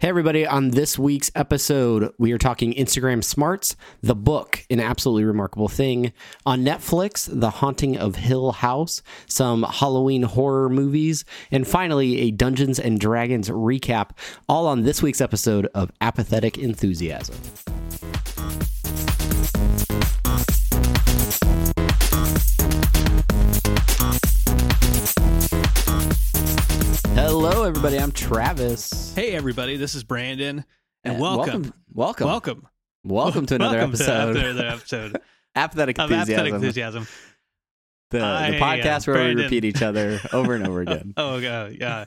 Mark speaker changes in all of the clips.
Speaker 1: Hey, everybody. On this week's episode, we are talking Instagram Smarts, the book, an absolutely remarkable thing. On Netflix, The Haunting of Hill House, some Halloween horror movies, and finally, a Dungeons and Dragons recap, all on this week's episode of Apathetic Enthusiasm. Hello, everybody. I'm Travis.
Speaker 2: Hey everybody, this is Brandon, and
Speaker 1: Uh,
Speaker 2: welcome,
Speaker 1: Welcome.
Speaker 2: welcome,
Speaker 1: Welcome to another
Speaker 2: Welcome to
Speaker 1: episode
Speaker 2: another episode
Speaker 1: Apathetic Enthusiasm.
Speaker 2: Apathetic Enthusiasm.
Speaker 1: the,
Speaker 2: I,
Speaker 1: the
Speaker 2: uh,
Speaker 1: podcast where
Speaker 2: Brandon.
Speaker 1: we repeat each other over and over again.
Speaker 2: Oh god, yeah.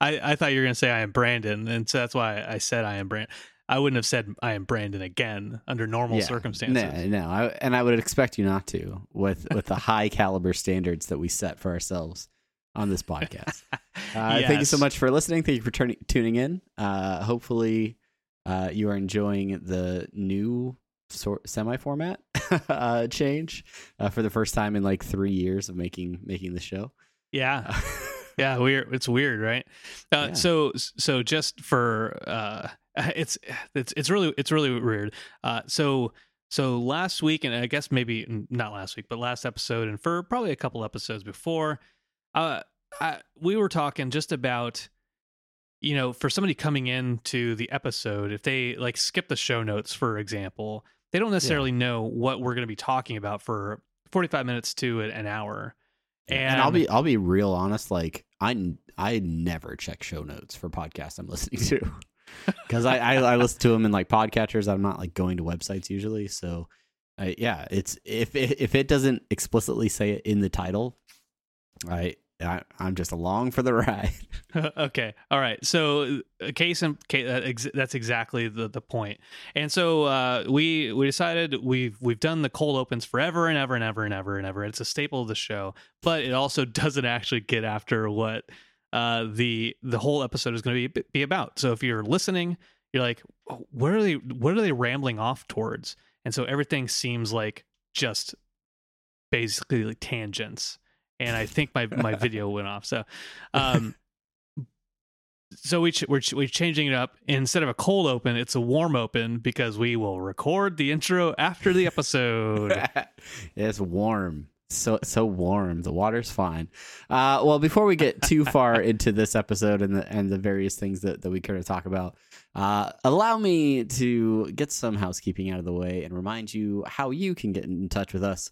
Speaker 2: I, I thought you were gonna say I am Brandon, and so that's why I said I am Brandon. I wouldn't have said I am Brandon again under normal
Speaker 1: Yeah.
Speaker 2: circumstances.
Speaker 1: No, no, I, and I would expect you not to with with the high caliber standards that we set for ourselves on this podcast. Uh, Thank you so much for listening. Thank you for turning tuning in. Uh, hopefully, uh, you are enjoying the new sort semi format uh, change uh, for the first time in like three years of making making the show.
Speaker 2: Yeah, yeah, weird. It's weird, right? Uh,
Speaker 1: Yeah.
Speaker 2: So, so just for uh, it's it's it's really it's really weird. Uh, so so last week, and I guess maybe not last week, but last episode, and for probably a couple episodes before, uh, I, we were talking just about you know for somebody coming into the episode if they like skip the show notes for example they don't necessarily know what we're going to be talking about for 45 minutes to an hour
Speaker 1: And, I'll be I'll be real honest. Like I I never check show notes for podcasts I'm listening to because I, I I listen to them in like podcatchers. I'm not like going to websites usually. So I, yeah, it's if it, if it doesn't explicitly say it in the title, I, I I'm just along for the ride.
Speaker 2: okay all right so uh, case and case, that's exactly the, the point. point and so uh, we we decided we've we've done the cold opens forever and ever and ever and ever and ever it's a staple of the show but it also doesn't actually get after what uh, the the whole episode is going to be be about so if you're listening you're like "Oh, what are they what are they rambling off towards and so everything seems like just basically like tangents and i think my my video went off so um so we ch- we're, ch- we're changing it up instead of a cold open it's a warm open because we will record the intro after the episode
Speaker 1: it's warm. So so warm. The water's fine. Uh, well, before we get too far into this episode and the and the various things that, that we kind of talk about, uh, allow me to get some housekeeping out of the way and remind you how you can get in touch with us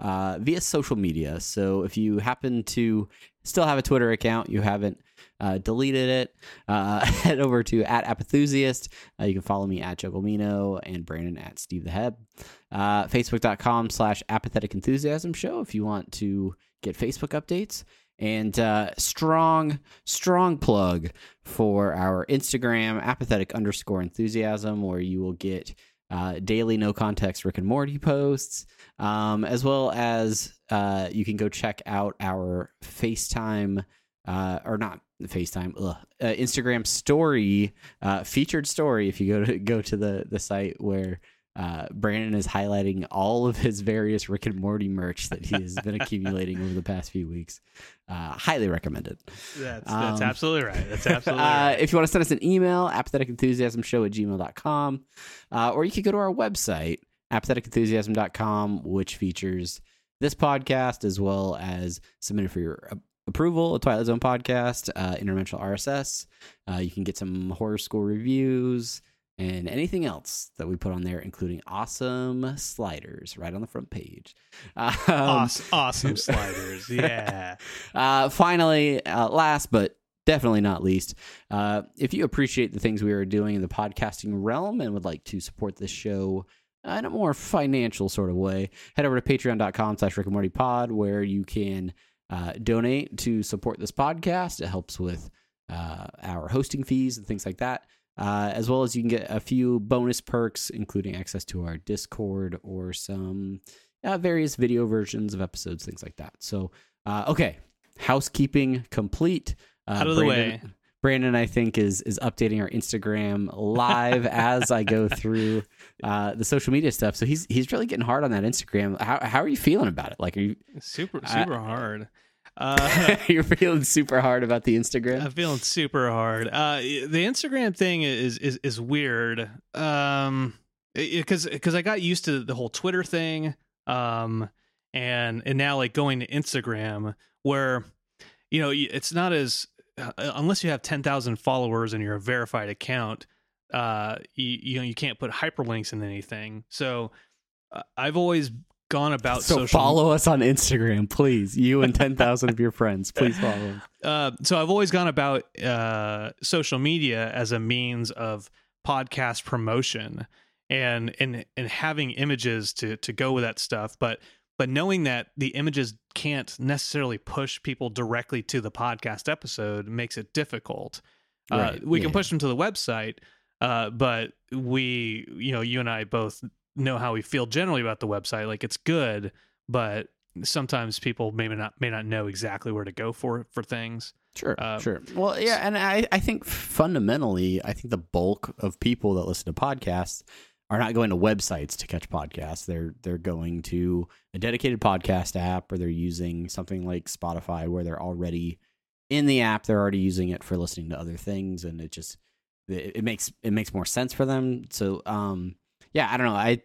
Speaker 1: uh, via social media. So if you happen to still have a Twitter account, you haven't uh, deleted it, uh, head over to at Apathusiast. Uh, you can follow me at Jugglemino and Brandon at Steve the Heb. Uh, Facebook.com slash apathetic enthusiasm show if you want to get Facebook updates. And uh, strong, strong plug for our Instagram, apathetic underscore enthusiasm, where you will get uh, daily no context Rick and Morty posts, um, as well as uh, you can go check out our FaceTime uh, or not FaceTime, ugh, uh, Instagram story, uh, featured story. If you go to go to the the site where uh, Brandon is highlighting all of his various Rick and Morty merch that he has been accumulating over the past few weeks. Uh, highly recommended.
Speaker 2: That's, that's
Speaker 1: Um,
Speaker 2: absolutely right. That's absolutely
Speaker 1: uh,
Speaker 2: right.
Speaker 1: If you want to send us an email, apatheticenthusiasmshow at gmail.com, uh, or you could go to our website, apatheticenthusiasm.com, which features this podcast as well as submitted for your approval, a Twilight Zone podcast, uh, Interdimensional RSS. Uh, you can get some horror school reviews and anything else that we put on there, including awesome sliders right on the front page. Um,
Speaker 2: awesome, awesome sliders. Yeah.
Speaker 1: uh, finally, uh, last but definitely not least, uh, if you appreciate the things we are doing in the podcasting realm and would like to support this show in a more financial sort of way, head over to patreon.com slash Rick and Morty pod where you can uh, donate to support this podcast. It helps with uh, our hosting fees and things like that. Uh, as well as you can get a few bonus perks, including access to our Discord or some uh, various video versions of episodes, things like that. So, uh, okay, housekeeping complete. Uh,
Speaker 2: Out of the
Speaker 1: Brandon,
Speaker 2: way.
Speaker 1: Brandon, I think, is is updating our Instagram live as I go through uh, the social media stuff. So he's he's really getting hard on that Instagram. How how are you feeling about it? Like, are you
Speaker 2: Super, super hard. Uh,
Speaker 1: you're feeling super hard about the Instagram?
Speaker 2: I'm feeling super hard. Uh, the Instagram thing is is is weird. Um, because because I got used to the whole Twitter thing. Um, and and now like going to Instagram where, you know, it's not as uh, unless you have ten thousand followers and you're a verified account. Uh, you you know you can't put hyperlinks in anything. So uh, I've always gone about
Speaker 1: so
Speaker 2: social
Speaker 1: follow us on Instagram, please. You and ten thousand of your friends, please follow. us.
Speaker 2: uh, so I've always gone about uh, social media as a means of podcast promotion and and and having images to to go with that stuff, but but knowing that the images can't necessarily push people directly to the podcast episode makes it difficult. Uh,
Speaker 1: Right,
Speaker 2: we can push them to the website, uh, but we, you know, you and I both know how we feel generally about the website. Like it's good, but sometimes people maybe not may not know exactly where to go for for things.
Speaker 1: Sure,
Speaker 2: Uh,
Speaker 1: sure. Well, yeah, and I, I think fundamentally, I think the bulk of people that listen to podcasts are not going to websites to catch podcasts. They're they're going to a dedicated podcast app, or they're using something like Spotify, where they're already in the app. They're already using it for listening to other things, and it just it, it makes it makes more sense for them. So, um, yeah, I don't know. I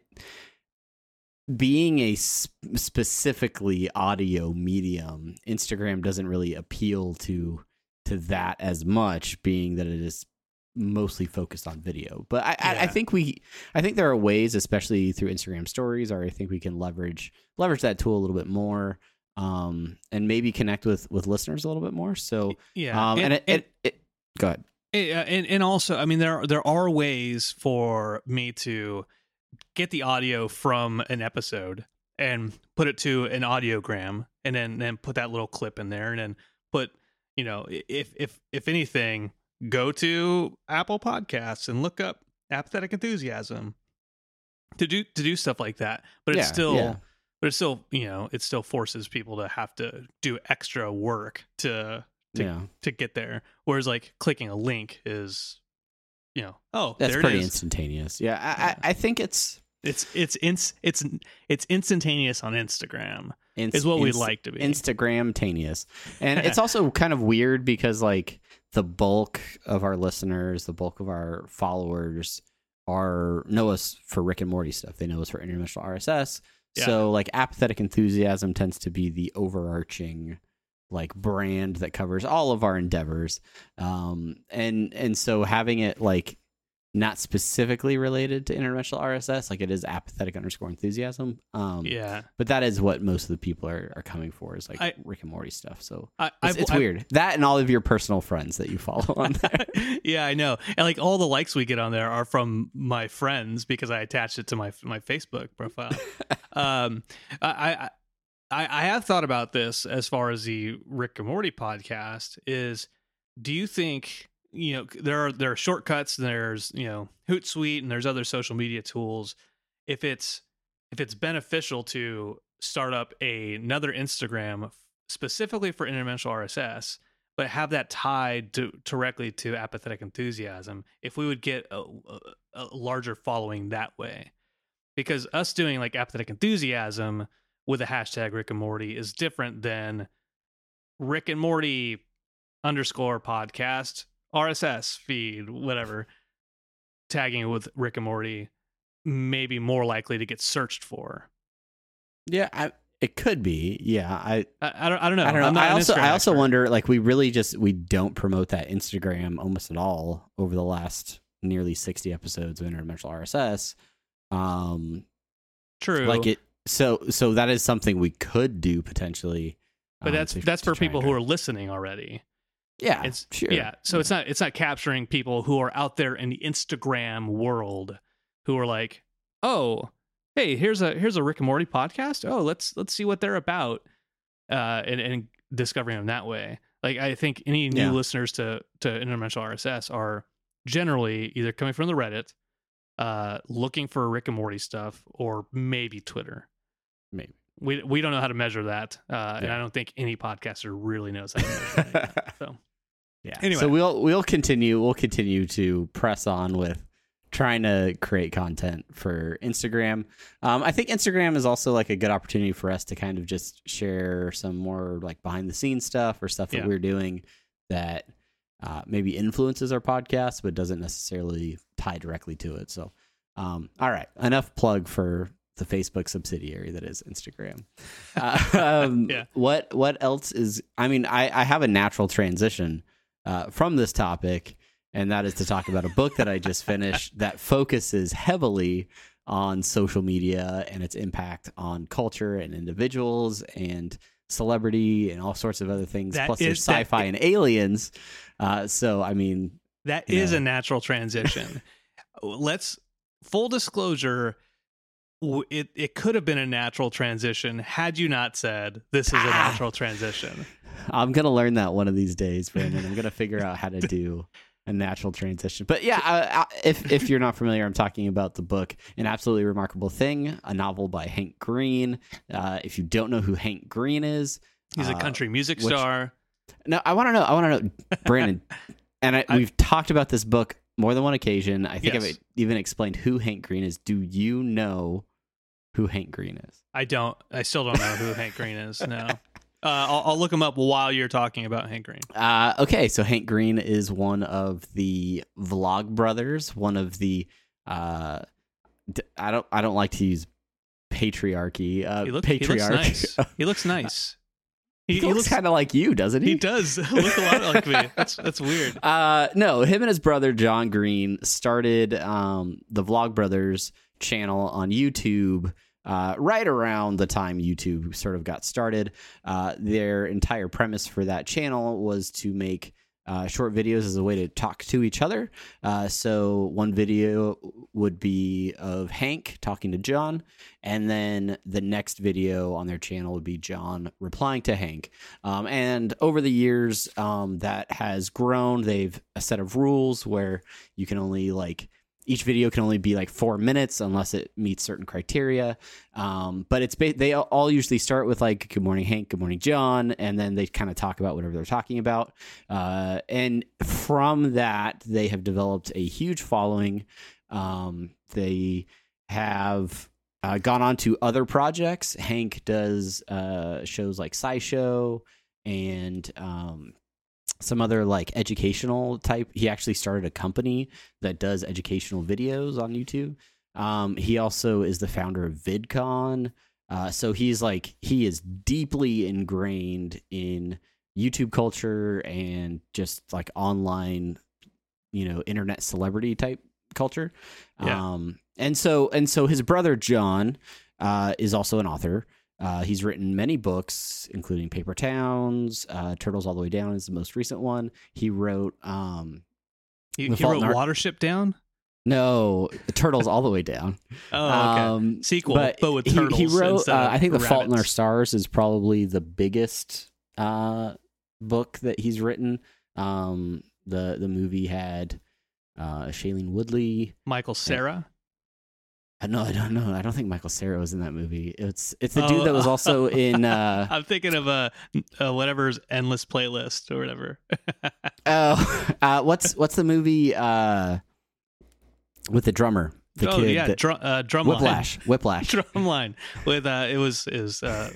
Speaker 1: being a s- specifically audio medium, Instagram doesn't really appeal to to that as much, being that it is mostly focused on video. But I, I, I think we, I think there are ways, especially through Instagram Stories, or I think we can leverage leverage that tool a little bit more, um, and maybe connect with with listeners a little bit more. So,
Speaker 2: Yeah,
Speaker 1: um, and, it, it, it, go ahead.
Speaker 2: Yeah, and and also, I mean, there there are ways for me to get the audio from an episode and put it to an audiogram, and then then put that little clip in there, and then put you know if if if anything, go to Apple Podcasts and look up apathetic enthusiasm to do to do stuff like that. But it's still.
Speaker 1: yeah.
Speaker 2: But it's still, you know, it still forces people to have to do extra work to to
Speaker 1: yeah,
Speaker 2: to get there. Whereas like clicking a link is, you know, oh,
Speaker 1: that's pretty instantaneous. Yeah, I,
Speaker 2: Yeah.
Speaker 1: I, I think it's
Speaker 2: It's it's ins it's it's instantaneous on Instagram
Speaker 1: inst-
Speaker 2: is what we'd
Speaker 1: inst-
Speaker 2: like to be.
Speaker 1: Instagram tanious. And it's also kind of weird because like the bulk of our listeners, the bulk of our followers are know us for Rick and Morty stuff. They know us for International RSS. So like apathetic enthusiasm tends to be the overarching like brand that covers all of our endeavors. Um and and so having it like not specifically related to interdimensional RSS, like it is apathetic underscore enthusiasm. Um
Speaker 2: yeah,
Speaker 1: but that is what most of the people are, are coming for is like
Speaker 2: I-
Speaker 1: Rick and Morty stuff. So
Speaker 2: I,
Speaker 1: it's,
Speaker 2: I've-
Speaker 1: it's weird. That and all of your personal friends that you follow on there.
Speaker 2: yeah, I know. And like all the likes we get on there are from my friends because I attached it to my my Facebook profile. um, I, I I I have thought about this as far as the Rick and Morty podcast is. Do you think you know there are there are shortcuts? There's you know Hootsuite and there's other social media tools. If it's if it's beneficial to start up a, another Instagram specifically for interdimensional RSS, but have that tied to, directly to apathetic enthusiasm. If we would get a, a, a larger following that way, because us doing like apathetic enthusiasm with a hashtag Rick and Morty is different than Rick and Morty underscore podcast RSS feed, whatever, tagging it with Rick and Morty, maybe more likely to get searched for.
Speaker 1: Yeah, I, it could be. Yeah, I
Speaker 2: I, I don't I don't know.
Speaker 1: I don't know. I also I also
Speaker 2: expert.
Speaker 1: wonder like we really just we don't promote that Instagram almost at all over the last nearly 60 episodes of Interdimensional RSS. Um
Speaker 2: True,
Speaker 1: like it so so that is something we could do potentially.
Speaker 2: but
Speaker 1: um,
Speaker 2: that's
Speaker 1: to-
Speaker 2: that's
Speaker 1: to
Speaker 2: for people who are listening already.
Speaker 1: Yeah,
Speaker 2: It's
Speaker 1: sure.
Speaker 2: yeah. So it's not it's not capturing people who are out there in the Instagram world who are like, oh, hey, here's a here's a Rick and Morty podcast. Oh, let's let's see what they're about, uh, and and discovering them that way. Like I think any new
Speaker 1: Yeah.
Speaker 2: listeners to to Interdimensional RSS are generally either coming from the Reddit, uh, looking for Rick and Morty stuff, or maybe Twitter.
Speaker 1: Maybe.
Speaker 2: We we don't know how to measure that, uh, and I don't think any podcaster really knows how to measure that. So
Speaker 1: Yeah.
Speaker 2: Anyway.
Speaker 1: So we'll we'll continue we'll continue to press on with trying to create content for Instagram. Um, I think Instagram is also like a good opportunity for us to kind of just share some more like behind the scenes stuff or stuff that
Speaker 2: Yeah.
Speaker 1: we're doing that uh, maybe influences our podcast but doesn't necessarily tie directly to it. So, um, all right, enough plug for the Facebook subsidiary that is Instagram. Uh, um,
Speaker 2: Yeah.
Speaker 1: What what else is? I mean, I I have a natural transition uh, from this topic, and that is to talk about a book that I just finished that focuses heavily on social media and its impact on culture and individuals and celebrity and all sorts of other things.
Speaker 2: That
Speaker 1: Plus, there's
Speaker 2: is- that
Speaker 1: sci-fi and aliens. Uh, so, I mean,
Speaker 2: that is
Speaker 1: know.
Speaker 2: a natural transition. Let's full disclosure. It it could have been a natural transition had you not said this is a
Speaker 1: Ah.
Speaker 2: natural transition.
Speaker 1: I'm gonna learn that one of these days, Brandon. I'm gonna figure out how to do a natural transition. But yeah, uh, uh, if if you're not familiar, I'm talking about the book "An Absolutely Remarkable Thing," a novel by Hank Green. Uh, if you don't know who Hank Green is,
Speaker 2: He's a
Speaker 1: uh,
Speaker 2: country music
Speaker 1: which-
Speaker 2: star.
Speaker 1: No, I want to know. I want to know, Brandon. and I,
Speaker 2: I-
Speaker 1: we've talked about this book more than one occasion. I think
Speaker 2: Yes.
Speaker 1: I've even explained who Hank Green is. Do you know who Hank Green is?
Speaker 2: I don't. I still don't know who Hank Green is. No. Uh, I'll, I'll look him up while you're talking about Hank Green.
Speaker 1: Uh, okay, so Hank Green is one of the Vlog brothers. One of the uh, d- I don't I don't like to use patriarchy. Uh,
Speaker 2: He, look, he looks nice. He looks nice.
Speaker 1: he, looks, kind of like you, doesn't he?
Speaker 2: He does look a lot like me. That's that's weird.
Speaker 1: Uh, no, him and his brother John Green started um, the Vlog Brothers channel on YouTube. Uh, right around the time YouTube sort of got started, uh, their entire premise for that channel was to make uh, short videos as a way to talk to each other. Uh, so one video would be of Hank talking to John, and then the next video on their channel would be John replying to Hank. Um, and over the years, um, that has grown. They've a set of rules where you can only like each video can only be like four minutes unless it meets certain criteria. Um, but it's ba- they all- all usually start with like "Good morning, Hank," "Good morning, John," and then they kind of talk about whatever they're talking about. Uh, and from that, they have developed a huge following. Um, they have uh, gone on to other projects. Hank does uh, shows like SciShow and um, some other like educational type. He actually started a company that does educational videos on YouTube. Um, he also is the founder of VidCon. Uh, so he's like he is deeply ingrained in YouTube culture and just like online, you know, internet celebrity type culture.
Speaker 2: Yeah.
Speaker 1: Um, and so and so his brother John uh, is also an author. Uh, he's written many books, including Paper Towns, uh, Turtles All the Way Down is the most recent one. He wrote um,
Speaker 2: He, he wrote
Speaker 1: Our-
Speaker 2: Watership Down.
Speaker 1: no Turtles All the Way Down.
Speaker 2: Oh, okay.
Speaker 1: Um,
Speaker 2: Sequel, but with
Speaker 1: he-
Speaker 2: turtles
Speaker 1: He, wrote.
Speaker 2: instead
Speaker 1: Uh, I think The Fault in Our. Stars is probably the biggest uh, book that he's written. Um, the the movie had uh, Shailene Woodley.
Speaker 2: Michael Cera.
Speaker 1: Uh, No, I don't know. I don't think Michael Cera was in that movie. It's it's the
Speaker 2: Oh,
Speaker 1: dude that was also in. Uh,
Speaker 2: I'm thinking of a uh, whatever's endless playlist or whatever.
Speaker 1: oh, uh, what's what's the movie uh, with the drummer? The
Speaker 2: oh
Speaker 1: kid
Speaker 2: yeah,
Speaker 1: that-
Speaker 2: drum, uh, drumline.
Speaker 1: Whiplash. Whiplash.
Speaker 2: Drumline with uh, it was is uh,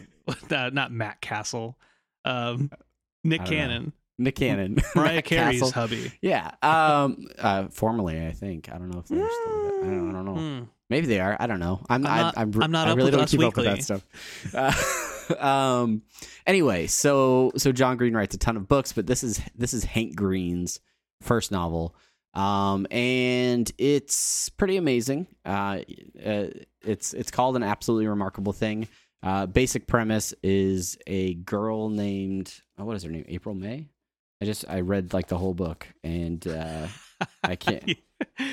Speaker 2: uh, not Matt Castle, um, Nick
Speaker 1: don't know.
Speaker 2: Cannon,
Speaker 1: Nick Cannon.
Speaker 2: Mariah Carey's
Speaker 1: Castle.
Speaker 2: hubby.
Speaker 1: Yeah. Um. Uh. Formerly, I think. I don't know if they're still. I don't, I don't know.
Speaker 2: Hmm.
Speaker 1: Maybe they are. I don't know. I'm.
Speaker 2: I'm not-
Speaker 1: I'm,
Speaker 2: I'm not
Speaker 1: I
Speaker 2: up
Speaker 1: really don't keep up with that stuff. Uh, um. Anyway, so so John Green writes a ton of books, but this is this is Hank Green's first novel. Um, and it's pretty amazing. Uh, uh, it's it's called an absolutely remarkable thing. Uh, basic premise is a girl named oh, what is her name? April May. I just I read like the whole book, and uh, I can't.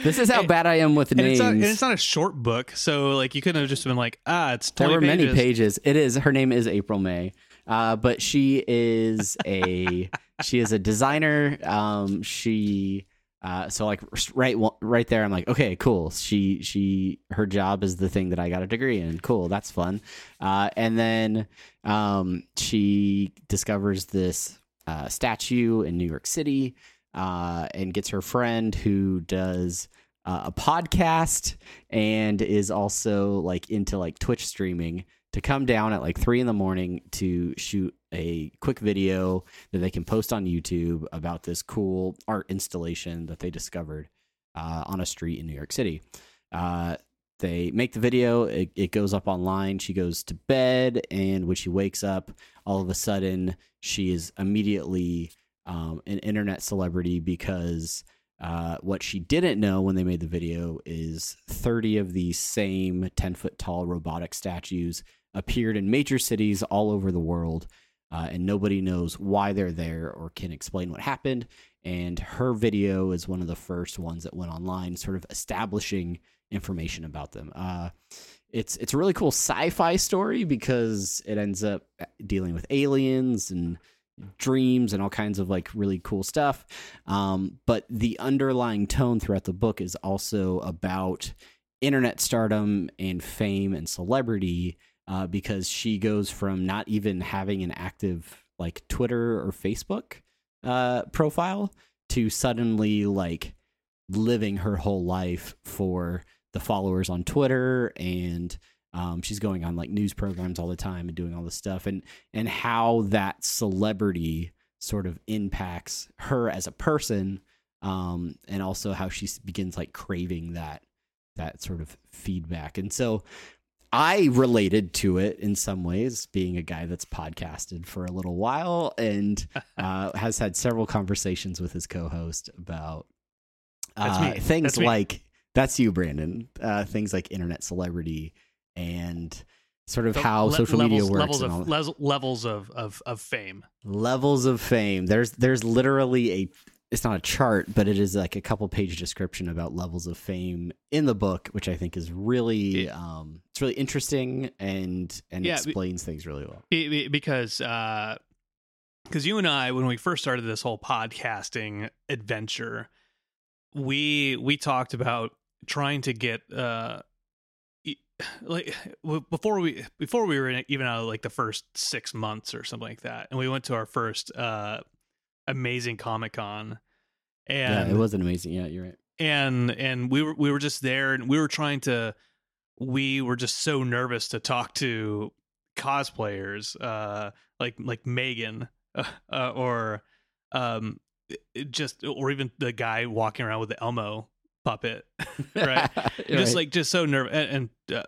Speaker 1: This is how
Speaker 2: And-
Speaker 1: bad I am with names.
Speaker 2: it's, not, and it's not a short book, so like you couldn't have just been like, ah, it's
Speaker 1: there were
Speaker 2: pages.
Speaker 1: many pages. It is her name is April May, uh, but she is a she is a designer. Um, she uh, so like right right there, I'm like, okay, cool. She she her job is the thing that I got a degree in. Cool, that's fun. Uh, and then um, she discovers this uh, statue in New York City. Uh, and gets her friend who does uh, a podcast and is also like into like Twitch streaming to come down at like three in the morning to shoot a quick video that they can post on YouTube about this cool art installation that they discovered uh, on a street in New York City. Uh, they make the video, it, it goes up online. She goes to bed, and when she wakes up, all of a sudden, she is immediately um, an internet celebrity because uh, what she didn't know when they made the video is 30 of these same 10 foot tall robotic statues appeared in major cities all over the world, uh, and nobody knows why they're there or can explain what happened. And her video is one of the first ones that went online, sort of establishing information about them. Uh, it's it's a really cool sci-fi story because it ends up dealing with aliens and dreams and all kinds of like really cool stuff. Um, but the underlying tone throughout the book is also about internet stardom and fame and celebrity uh, because she goes from not even having an active like Twitter or Facebook uh, profile to suddenly like living her whole life for the followers on Twitter and um, she's going on like news programs all the time and doing all this stuff and and how that celebrity sort of impacts her as a person um, and also how she begins like craving that that sort of feedback and so I related to it in some ways, being a guy that's podcasted for a little while and uh, has had several conversations with his co-host about uh, things
Speaker 2: That's
Speaker 1: like that's you, Brandon. Uh, things like internet celebrity and sort of
Speaker 2: The
Speaker 1: how
Speaker 2: le-
Speaker 1: social media
Speaker 2: levels,
Speaker 1: works
Speaker 2: levels
Speaker 1: and all
Speaker 2: of les- levels of, of of fame.
Speaker 1: levels of fame. There's there's literally a it's not a chart, but it is like a couple page description about levels of fame in the book, which I think is really
Speaker 2: Yeah.
Speaker 1: um it's really interesting and and
Speaker 2: Yeah, be-
Speaker 1: explains things really well.
Speaker 2: Be- be- because because you and I, when we first started this whole podcasting adventure, we we talked about trying to get uh like before we before we were in, even out of like the first six months or something like that, and we went to our first uh amazing Comic Con, and
Speaker 1: yeah, it was an amazing. Yeah, you're right.
Speaker 2: and and we were we were just there and we were trying to we were just so nervous to talk to cosplayers uh like like Megan uh, uh, or um just or even the guy walking around with the Elmo puppet right just
Speaker 1: right.
Speaker 2: like just so nervous and, and uh,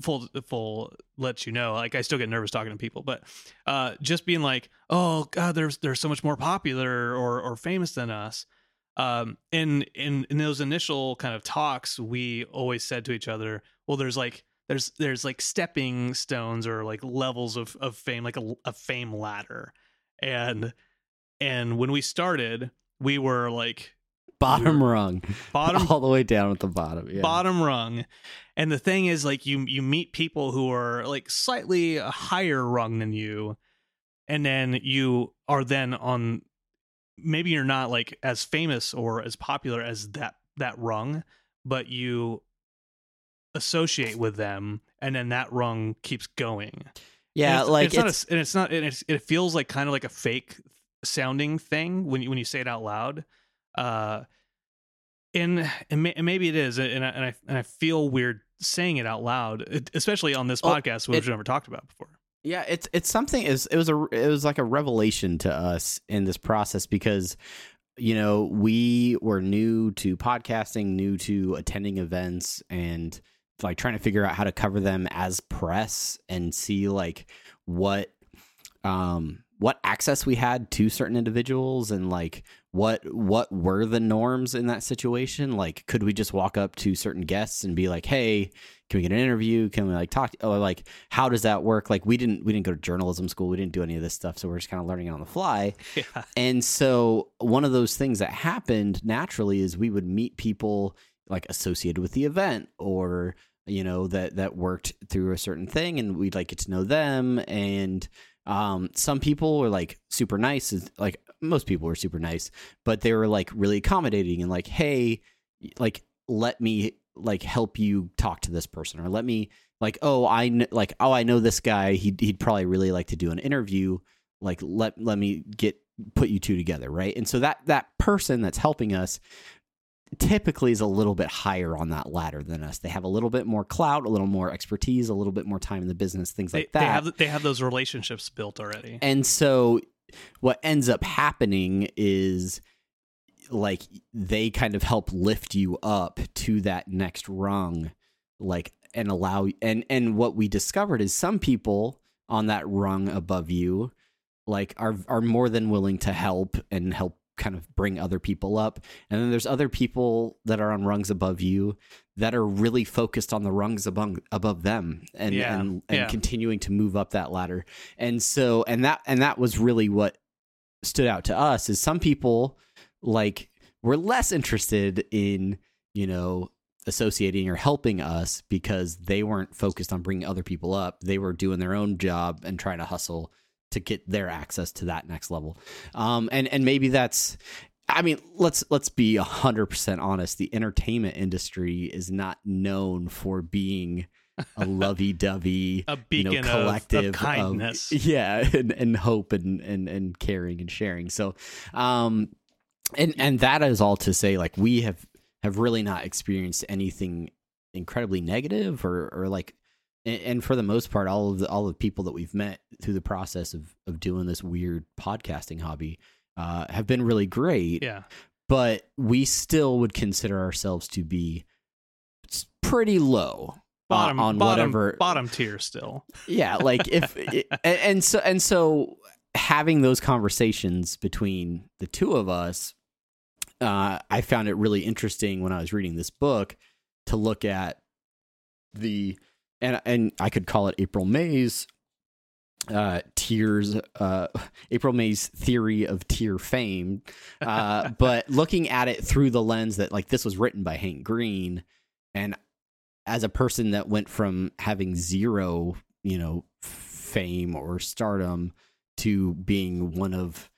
Speaker 2: full full lets you know like i still get nervous talking to people but uh just being like oh god there's there's so much more popular or or famous than us um in in in those initial kind of talks we always said to each other well there's like there's there's like stepping stones or like levels of of fame like a, a fame ladder and and when we started we were like
Speaker 1: bottom rung,
Speaker 2: bottom
Speaker 1: all the way down at the bottom. Yeah.
Speaker 2: bottom rung and the thing is like you you meet people who are like slightly higher rung than you and then you are then on maybe you're not like as famous or as popular as that that rung but you associate with them, and then that rung keeps going.
Speaker 1: Yeah,
Speaker 2: it's,
Speaker 1: like
Speaker 2: it's, not, a, and it's not, and it's, it feels like kind of like a fake sounding thing when you when you say it out loud. Uh, and and, may, and maybe it is, and I, and I and I feel weird saying it out loud, especially on this
Speaker 1: Well,
Speaker 2: podcast, which
Speaker 1: it-
Speaker 2: we've never talked about before.
Speaker 1: Yeah, it's it's something is it was a it was like a revelation to us in this process because you know, we were new to podcasting, new to attending events and like trying to figure out how to cover them as press and see like what um what access we had to certain individuals and like what what were the norms in that situation? Like could we just walk up to certain guests and be like hey can we get an interview? Can we like talk? Or like how does that work? Like we didn't we didn't go to journalism school. We didn't do any of this stuff. So we're just kind of learning on the fly.
Speaker 2: Yeah.
Speaker 1: and so one of those things that happened naturally is we would meet people like associated with the event or you know that that worked through a certain thing and we'd like get to know them. And um some people were like super nice like most people were super nice but they were like really accommodating and like hey like let me like help you talk to this person or let me like oh i kn- like oh i know this guy. He'd, he'd probably really like to do an interview. Like let let me get put you two together right? And so that that person that's helping us typically is a little bit higher on that ladder than us. They have a little bit more clout a little more expertise a little bit more time in the business things
Speaker 2: They,
Speaker 1: like that.
Speaker 2: they have they have those relationships built already.
Speaker 1: and so what ends up happening is like they kind of help lift you up to that next rung like and allow and and what we discovered is some people on that rung above you like are are more than willing to help and help kind of bring other people up. And then there's other people that are on rungs above you that are really focused on the rungs above above them and
Speaker 2: Yeah,
Speaker 1: and, and
Speaker 2: yeah.
Speaker 1: continuing to move up that ladder. And so and that and that was really what stood out to us is some people like were less interested in you know associating or helping us because they weren't focused on bringing other people up. They were doing their own job and trying to hustle to get their access to that next level um and and maybe that's I mean, let's let's be hundred percent honest. The entertainment industry is not known for being a lovey-dovey,
Speaker 2: A
Speaker 1: you know,
Speaker 2: beacon of- of
Speaker 1: collective
Speaker 2: kindness.
Speaker 1: yeah, and, and hope and, and and caring and sharing. So, um, and and that is all to say, like we have have really not experienced anything incredibly negative or or like. And and for the most part, all of the all of the people that we've met through the process of of doing this weird podcasting hobby uh, have been really great
Speaker 2: Yeah.
Speaker 1: but we still would consider ourselves to be pretty low on-
Speaker 2: Bottom
Speaker 1: on,
Speaker 2: bottom
Speaker 1: whatever
Speaker 2: bottom tier still.
Speaker 1: yeah like if and, and so and so having those conversations between the two of us uh i found it really interesting when i was reading this book to look at the and and i could call it april may's uh tiers uh april may's theory of tier fame. Uh but looking at it through the lens that like this was written by hank green and as a person that went from having zero you know fame or stardom to being one of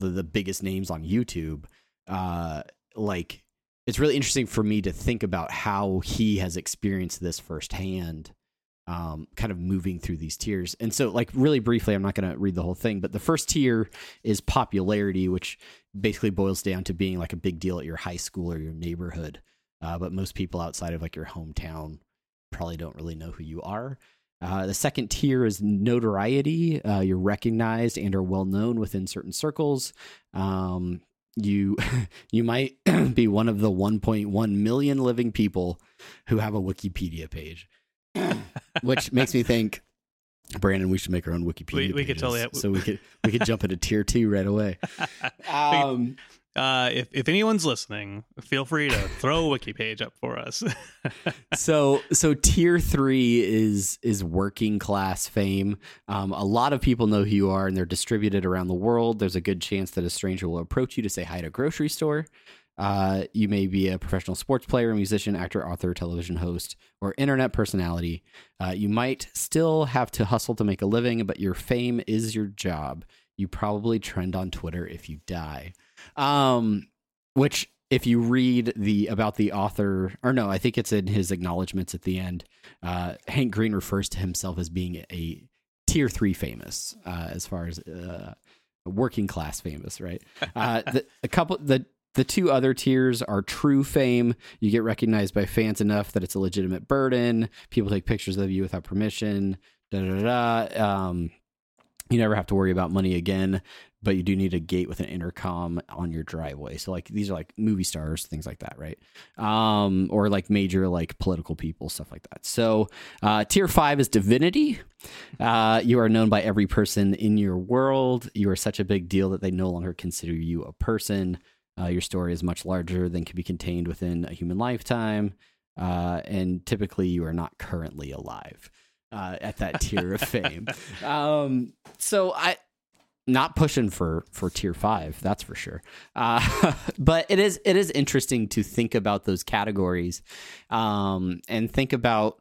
Speaker 1: the, the biggest names on youtube uh like it's really interesting for me to think about how he has experienced this firsthand um, kind of moving through these tiers. And so, like, really briefly, I'm not going to read the whole thing, but the first tier is popularity, which basically boils down to being like a big deal at your high school or your neighborhood. Uh, but most people outside of like your hometown probably don't really know who you are. Uh, the second tier is notoriety. Uh, you're recognized and are well known within certain circles. Um, you you might be one of the 1.1 million living people who have a Wikipedia page, which makes me think, Brandon, we should make our own Wikipedia.
Speaker 2: We- we could
Speaker 1: pages,
Speaker 2: totally have-
Speaker 1: so we could we could jump into tier two right away. Um,
Speaker 2: Uh, if if anyone's listening, feel free to throw a wiki page up for us.
Speaker 1: so so tier three is is working class fame um, a lot of people know who you are and they're distributed around the world there's a good chance that a stranger will approach you to say hi at a grocery store uh, you may be a professional sports player musician actor author television host or internet personality uh, you might still have to hustle to make a living but your fame is your job you probably trend on twitter if you die um, which if you read the about the author, or no, I think it's in his acknowledgments at the end. Uh, Hank Green refers to himself as being a tier three famous, uh, as far as uh, working class famous, right? Uh, the, a couple the the two other tiers are true fame. You get recognized by fans enough that it's a legitimate burden. People take pictures of you without permission. Da da da. Um, you never have to worry about money again, but you do need a gate with an intercom on your driveway. So like these are like movie stars, things like that, right? Um, or like major like political people, stuff like that. So uh, tier five is divinity. Uh, you are known by every person in your world. You are such a big deal that they no longer consider you a person. Uh, your story is much larger than can be contained within a human lifetime. Uh, and typically, you are not currently alive uh, at that tier of fame. Um, so I not pushing for for tier five, that's for sure. Uh, but it is it is interesting to think about those categories, um, and think about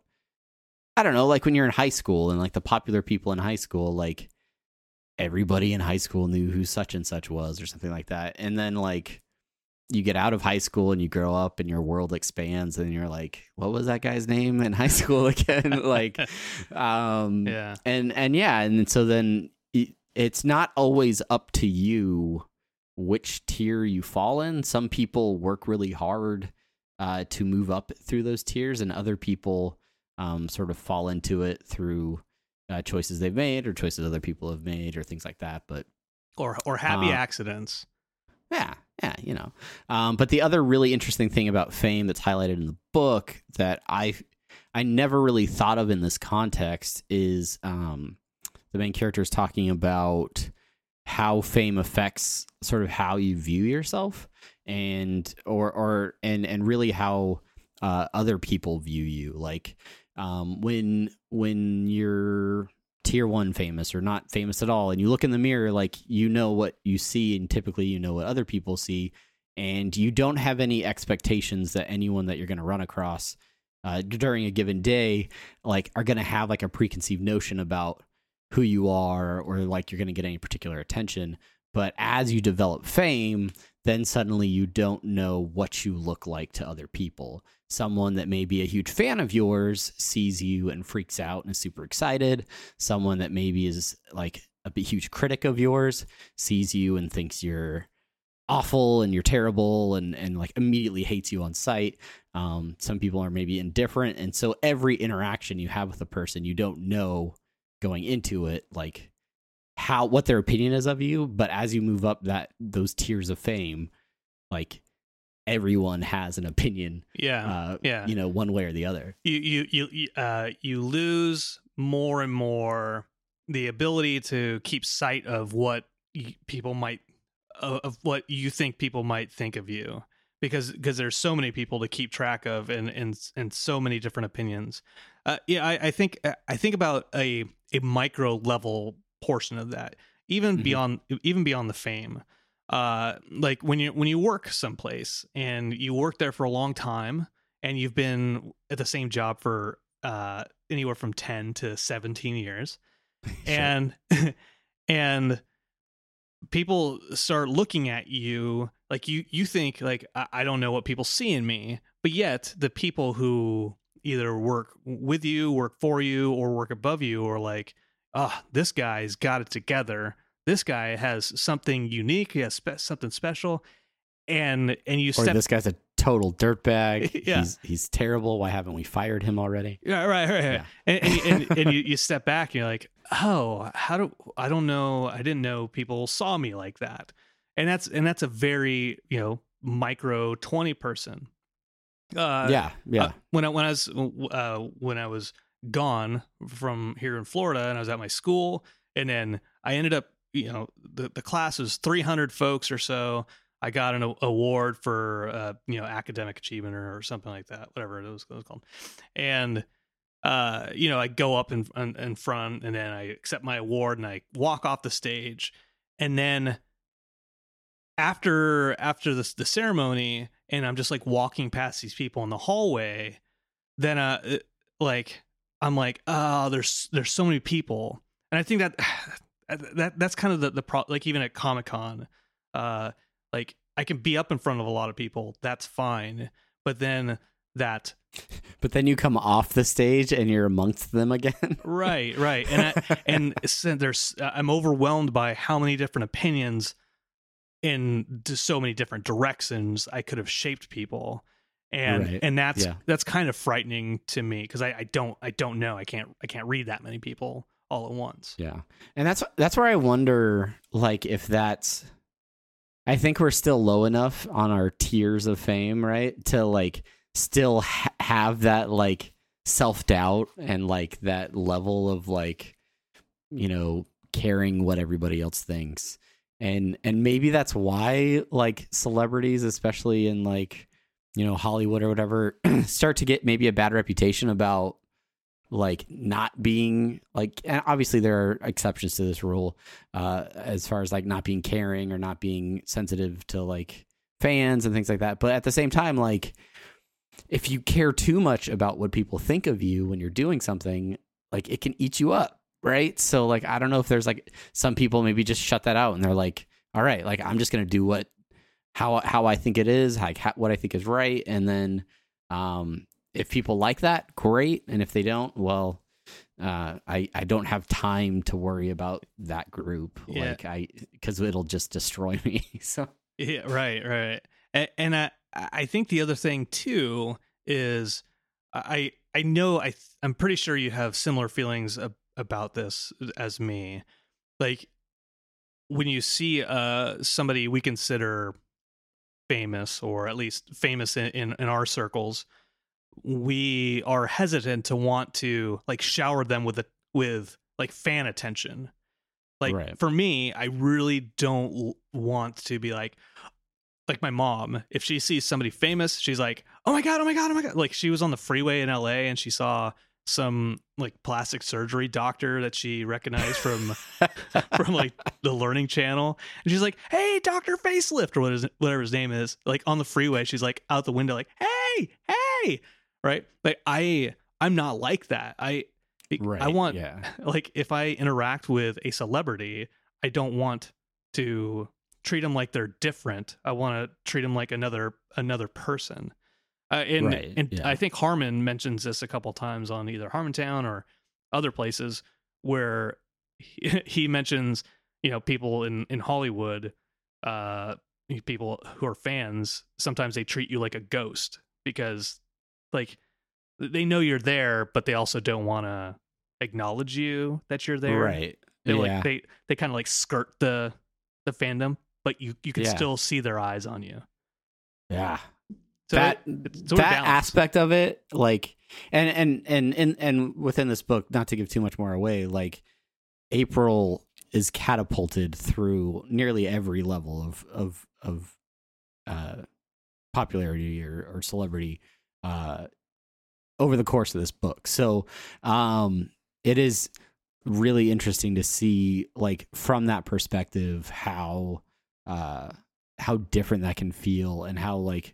Speaker 1: I don't know, like when you're in high school and like the popular people in high school, like everybody in high school knew who such and such was or something like that, and then like you get out of high school and you grow up and your world expands and you're like what was that guy's name in high school again like um
Speaker 2: Yeah.
Speaker 1: and and yeah and so then it, it's not always up to you which tier you fall in some people work really hard uh to move up through those tiers and other people um sort of fall into it through uh, choices they've made or choices other people have made or things like that but
Speaker 2: Or or happy
Speaker 1: Uh,
Speaker 2: accidents.
Speaker 1: yeah, yeah, you know. Um, but the other really interesting thing about fame that's highlighted in the book that I I never really thought of in this context is um, the main character is talking about how fame affects sort of how you view yourself and or or and and really how uh, other people view you like um, when when you're tier one famous or not famous at all and you look in the mirror like you know what you see and typically you know what other people see and you don't have any expectations that anyone that you're going to run across uh, during a given day like are going to have like a preconceived notion about who you are or like you're going to get any particular attention. But as you develop fame then suddenly you don't know what you look like to other people. Someone that may be a huge fan of yours sees you and freaks out and is super excited. Someone that maybe is like a huge critic of yours sees you and thinks you're awful and you're terrible and and like immediately hates you on sight. Um some people are maybe indifferent. And so every interaction you have with a person you don't know going into it like how what their opinion is of you but as you move up that those tiers of fame like everyone has an opinion
Speaker 2: Yeah.
Speaker 1: uh
Speaker 2: yeah.
Speaker 1: you know one way or the other
Speaker 2: you you you uh you lose more and more the ability to keep sight of what people might of of what you think people might think of you because because there's so many people to keep track of and and and so many different opinions uh yeah i, I think i think about a a micro level portion of that even
Speaker 1: Mhm.
Speaker 2: beyond even beyond the fame uh like when you when you work someplace and you work there for a long time and you've been at the same job for uh anywhere from 10 to 17 years and and people start looking at you like you you think like I, I don't know what people see in me but yet the people who either work with you work for you or work above you or like oh this guy's got it together this guy has something unique he has spe- something special and and you
Speaker 1: or
Speaker 2: step
Speaker 1: this guy's a total dirtbag
Speaker 2: Yeah.
Speaker 1: he's he's terrible why haven't we fired him already
Speaker 2: Yeah, right, right, right.
Speaker 1: Yeah.
Speaker 2: And and, and, and you, you step back and you're like, oh, how do I don't know? I didn't know people saw me like that. And that's and that's a very you know micro twenty person. Uh,
Speaker 1: yeah yeah
Speaker 2: uh, when I when I was uh, when I was gone from here in Florida and I was at my school and then I ended up you know the the class was 300 folks or so. I got an award for uh, you know academic achievement or, or something like that, whatever it was, it was called. And uh, you know, I go up in, in in front and then I accept my award and I walk off the stage, and then after after the the ceremony, and I'm just like walking past these people in the hallway, then uh, like I'm like, oh, there's there's so many people, and I think that that that's kind of the the pro like even at Comic Con, uh, like I can be up in front of a lot of people. That's fine. But then that
Speaker 1: But then you come off the stage and you're amongst them again.
Speaker 2: right, right, and I, and there's I'm overwhelmed by how many different opinions in just so many different directions I could have shaped people, and
Speaker 1: Right.
Speaker 2: and that's
Speaker 1: Yeah.
Speaker 2: that's kind of frightening to me because I, I don't I don't know I can't I can't read that many people all at once.
Speaker 1: Yeah. And that's that's where I wonder like if that's I think we're still low enough on our tiers of fame, right? To like still ha- have that like self-doubt and like that level of like you know caring what everybody else thinks. And and maybe that's why like celebrities especially in like you know Hollywood or whatever start to get maybe a bad reputation about like not being like obviously there are exceptions to this rule uh as far as like not being caring or not being sensitive to like fans and things like that. But at the same time like if you care too much about what people think of you when you're doing something like it can eat you up right? So like i don't know if there's like some people maybe just shut that out and they're like all right like i'm just going to do what how how i think it is like how, what i think is right and then um if people like that, great. And if they don't, well, uh, I I don't have time to worry about that group.
Speaker 2: Yeah.
Speaker 1: Like I because it'll just destroy me. so
Speaker 2: Yeah, right, right. And, and I I think the other thing too is I I know I th- I'm pretty sure you have similar feelings ab- about this as me. Like when you see uh somebody we consider famous or at least famous in, in, in our circles, we are hesitant to want to like shower them with a with like fan attention. Like
Speaker 1: Right.
Speaker 2: for me, I really don't l- want to be like like my mom, if she sees somebody famous, she's like, "Oh my god, oh my god, oh my god!" Like she was on the freeway in L.A. and she saw some like plastic surgery doctor that she recognized from from like the Learning Channel, and she's like, "Hey, Doctor Facelift," or what is whatever his name is. Like on the freeway, she's like out the window, like, "Hey, hey!" Right? Like I, I'm not like that. I,
Speaker 1: right.
Speaker 2: I want
Speaker 1: yeah.
Speaker 2: like if I interact with a celebrity, I don't want to treat them like they're different. I want to treat them like another another person. Uh, and
Speaker 1: Right,
Speaker 2: and
Speaker 1: yeah.
Speaker 2: I think Harmon mentions this a couple times on either Harmontown or other places where he, he mentions you know people in in Hollywood, uh, people who are fans. Sometimes they treat you like a ghost because like they know you're there, but they also don't want to acknowledge you that you're there.
Speaker 1: Right.
Speaker 2: They
Speaker 1: yeah.
Speaker 2: like they they kind of like skirt the the fandom, but you you can
Speaker 1: Yeah.
Speaker 2: still see their eyes on you.
Speaker 1: yeah.
Speaker 2: So
Speaker 1: that
Speaker 2: it- it's sort of
Speaker 1: that
Speaker 2: balanced.
Speaker 1: aspect of it, like, and and and and and within this book, not to give too much more away, like, April is catapulted through nearly every level of of of uh, popularity or or celebrity uh, over the course of this book. So, um, it is really interesting to see, like, from that perspective, how uh, how different that can feel, and how like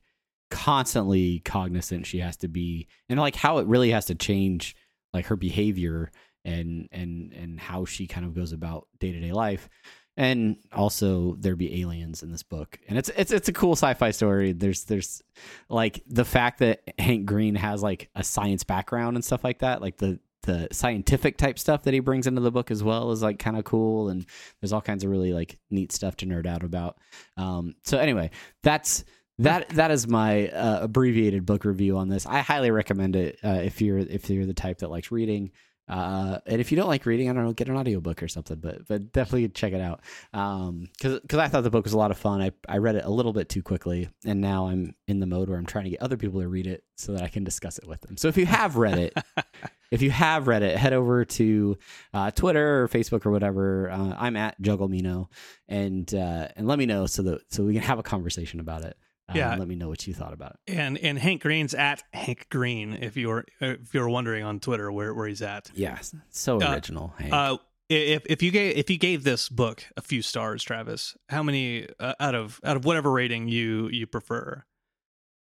Speaker 1: constantly cognizant she has to be and like how it really has to change like her behavior and and and how she kind of goes about day-to-day life and also there be aliens in this book. And it's it's it's a cool sci-fi story. There's there's like the fact that Hank Green has like a science background and stuff like that like the the scientific type stuff that he brings into the book as well is like kind of cool and there's all kinds of really like neat stuff to nerd out about. Um so anyway that's that that is my uh, abbreviated book review on this. I highly recommend it uh, if you're if you're the type that likes reading. Uh, and if you don't like reading, I don't know, get an audiobook or something, but but definitely check it out. Um, cause, cause I thought the book was a lot of fun. I, I read it a little bit too quickly and now I'm in the mode where I'm trying to get other people to read it so that I can discuss it with them. So if you have read it, if you have read it, head over to uh, Twitter or Facebook or whatever. Uh, I'm at Jugglemino and, uh, and let me know so that, so we can have a conversation about it. Uh,
Speaker 2: Yeah.
Speaker 1: and let me know what you thought about it.
Speaker 2: and and Hank Green's at Hank Green. If you're if you were wondering on Twitter where where he's at.
Speaker 1: Yeah, so
Speaker 2: Uh,
Speaker 1: original. Hank.
Speaker 2: Uh, if if you gave if you gave this book a few stars, Travis, how many uh, out of out of whatever rating you you prefer?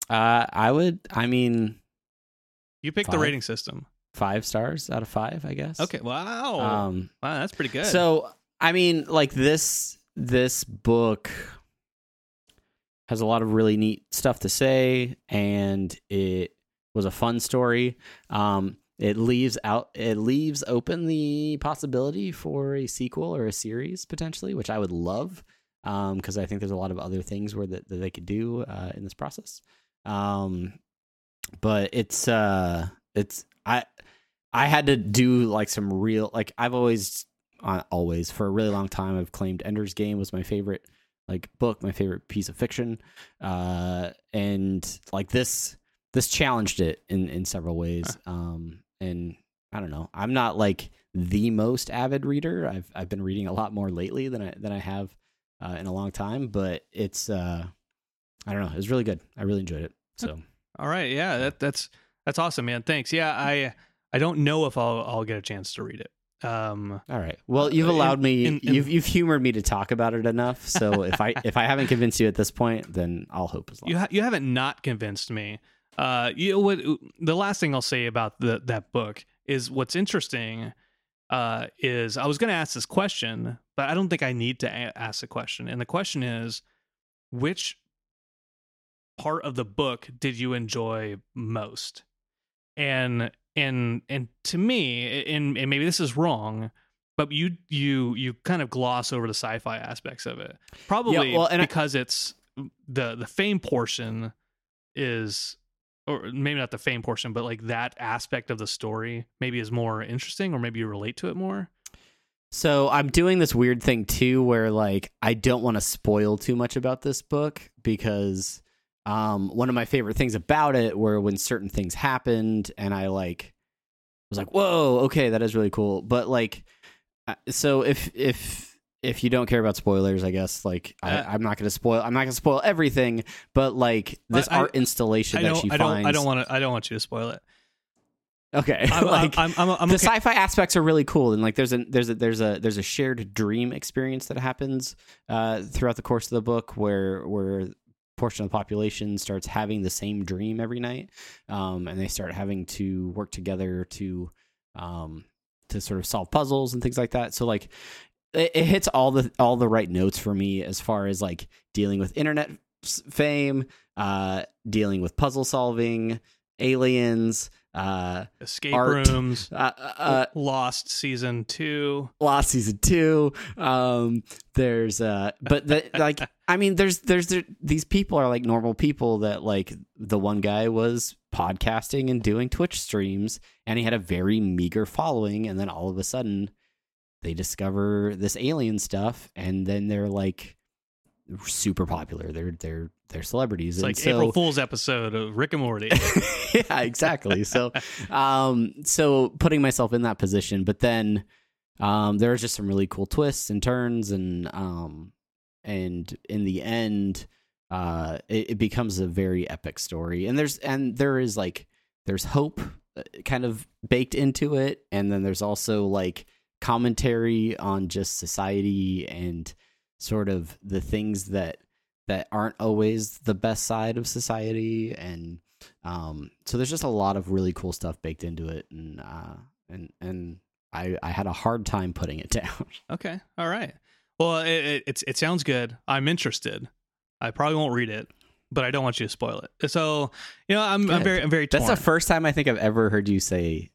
Speaker 1: Uh, I would. I mean,
Speaker 2: You pick the rating system.
Speaker 1: five stars out of five, I guess.
Speaker 2: Okay. Wow.
Speaker 1: Um.
Speaker 2: wow, that's pretty good.
Speaker 1: So I mean, like this this book. Has a lot of really neat stuff to say, and it was a fun story. Um, it leaves out it leaves open the possibility for a sequel or a series potentially, which I would love because I think there's a lot of other things where that, that they could do uh, in this process. Um, but it's uh, it's I I had to do like some real like I've always uh, always for a really long time I've claimed Ender's Game was my favorite like book, my favorite piece of fiction, uh, and like this this challenged it in in several ways. Um, and I don't know, I'm not like the most avid reader. I've I've been reading a lot more lately than I than I have uh, in a long time, but it's uh, I don't know, it was really good. I really enjoyed it. So
Speaker 2: All right, yeah, that that's that's awesome, man. Thanks. Yeah, I I don't know if I'll I'll get a chance to read it. Um,
Speaker 1: All right. Well, you've
Speaker 2: in-
Speaker 1: allowed me.
Speaker 2: in- in-
Speaker 1: you've you've humored me to talk about it enough. So if I if I haven't convinced you at this point, then I'll hope as long.
Speaker 2: you ha- you haven't not convinced me. Uh, you what the last thing I'll say about the that book is what's interesting. Uh, is I was going to ask this question, but I don't think I need to a- ask the question. And the question is, which part of the book did you enjoy most? And and and to me, and, and maybe this is wrong, but you you you kind of gloss over the sci-fi aspects of it, probably yeah,
Speaker 1: well, and I-
Speaker 2: because it's the the fame portion is or maybe not the fame portion but like that aspect of the story maybe is more interesting or maybe you relate to it more.
Speaker 1: So I'm doing this weird thing too, where like I don't want to spoil too much about this book because um, one of my favorite things about it were when certain things happened, and I like was like, "Whoa, okay, that is really cool." But like, uh, so if if if you don't care about spoilers, I guess like I,
Speaker 2: Uh,
Speaker 1: I'm not going to spoil. I'm not to spoil everything, but like this
Speaker 2: I- I-
Speaker 1: art installation
Speaker 2: I
Speaker 1: that she
Speaker 2: I
Speaker 1: finds.
Speaker 2: don't I don't want to I don't want you to spoil it
Speaker 1: Okay,
Speaker 2: I'm,
Speaker 1: like
Speaker 2: I'm, I'm, I'm,
Speaker 1: the
Speaker 2: okay.
Speaker 1: sci-fi aspects are really cool and like there's a there's a there's a there's a shared dream experience that happens uh throughout the course of the book where where portion of the population starts having the same dream every night um and they start having to work together to um to sort of solve puzzles and things like that. So like it, it hits all the all the right notes for me as far as like dealing with internet fame uh dealing with puzzle solving aliens uh
Speaker 2: escape
Speaker 1: art.
Speaker 2: rooms
Speaker 1: uh, uh,
Speaker 2: lost season two
Speaker 1: Lost season two. Um, there's uh, but the, like, I mean, there's there's there, these people are like normal people that like the one guy was podcasting and doing Twitch streams, and he had a very meager following, and then all of a sudden they discover this alien stuff, and then they're like super popular. They're they're they're celebrities.
Speaker 2: it's
Speaker 1: and
Speaker 2: like
Speaker 1: so,
Speaker 2: april fool's episode of rick and morty
Speaker 1: yeah, exactly. So, um, so putting myself in that position, but then, um, there's just some really cool twists and turns, and um, and in the end, uh, it, it becomes a very epic story, and there's and there is like there's hope uh, kind of baked into it, and then there's also like commentary on just society and sort of the things that that aren't always the best side of society and um so there's just a lot of really cool stuff baked into it and uh and and i i had a hard time putting it down.
Speaker 2: Okay all right. Well it, it it sounds good. I'm interested. I probably won't read it but i don't want you to spoil it. So you know i'm, I'm very i'm very torn.
Speaker 1: that's the first time i think i've ever heard you say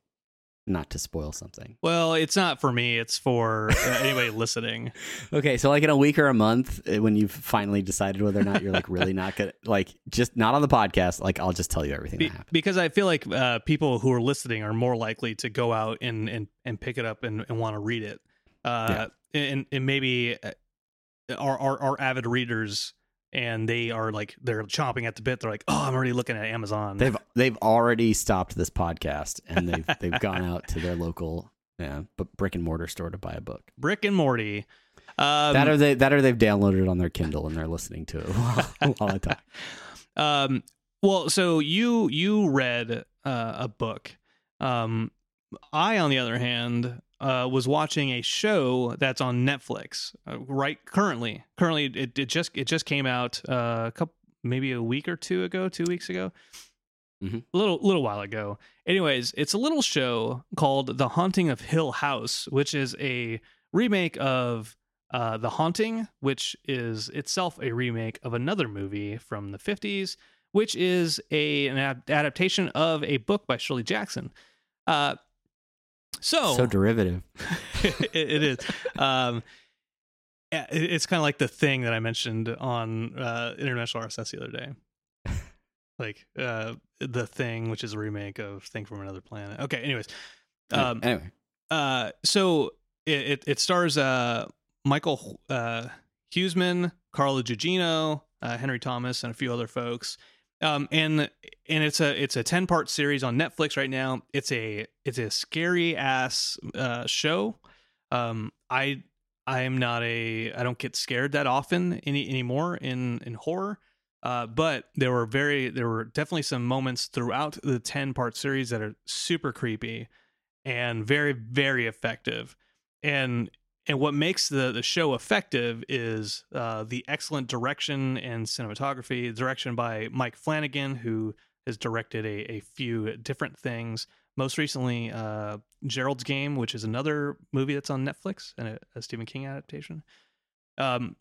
Speaker 1: not to spoil something.
Speaker 2: Well it's not for me it's for uh, anybody listening.
Speaker 1: Okay so like in a week or a month uh, when you've finally decided whether or not you're like really not gonna like just not on the podcast like i'll just tell you everything
Speaker 2: Be-
Speaker 1: that happened.
Speaker 2: because I feel like uh, people who are listening are more likely to go out and and, and pick it up and, and want to read it. Uh, and, and maybe our, are, are are avid readers and they are like they're chomping at the bit. They're like, oh, I'm already looking at Amazon.
Speaker 1: they've they've already stopped this podcast and they've they've gone out to their local yeah but brick and mortar store to buy a book
Speaker 2: Brick and Morty. Um,
Speaker 1: that or they that or they've downloaded it on their Kindle and they're listening to it while, while I talk.
Speaker 2: um, well, so you you read uh, a book. Um, I, on the other hand, uh, was watching a show that's on Netflix uh, right currently. Currently, it, it just it just came out uh, a couple maybe a week or two ago, two weeks ago,
Speaker 1: Mhm.
Speaker 2: a little little while ago. Anyways, it's a little show called The Haunting of Hill House, which is a remake of uh, The Haunting, which is itself a remake of another movie from the 50s, which is a, an adaptation of a book by Shirley Jackson. Uh, so,
Speaker 1: So derivative.
Speaker 2: it, it is. Um, it's kind of like the thing that I mentioned on uh, International RSS the other day. like uh, the thing, which is a remake of Thing from Another Planet. Okay, anyways. Um,
Speaker 1: anyway,
Speaker 2: uh, so it, it, it stars uh, Michael uh, Huisman, Carla Gugino, uh, Henry Thomas, and a few other folks. Um, and and it's a it's a ten part series on Netflix right now. It's a it's a scary ass uh, show. Um, I I am not a I don't get scared that often any anymore in in horror. Uh, but there were very there were definitely some moments throughout the ten part series that are super creepy and very very effective and and what makes the the show effective is uh, the excellent direction and cinematography direction by mike flanagan who has directed a, a few different things. Most recently uh, gerald's game which is another movie that's on netflix and a, a stephen king adaptation. Um,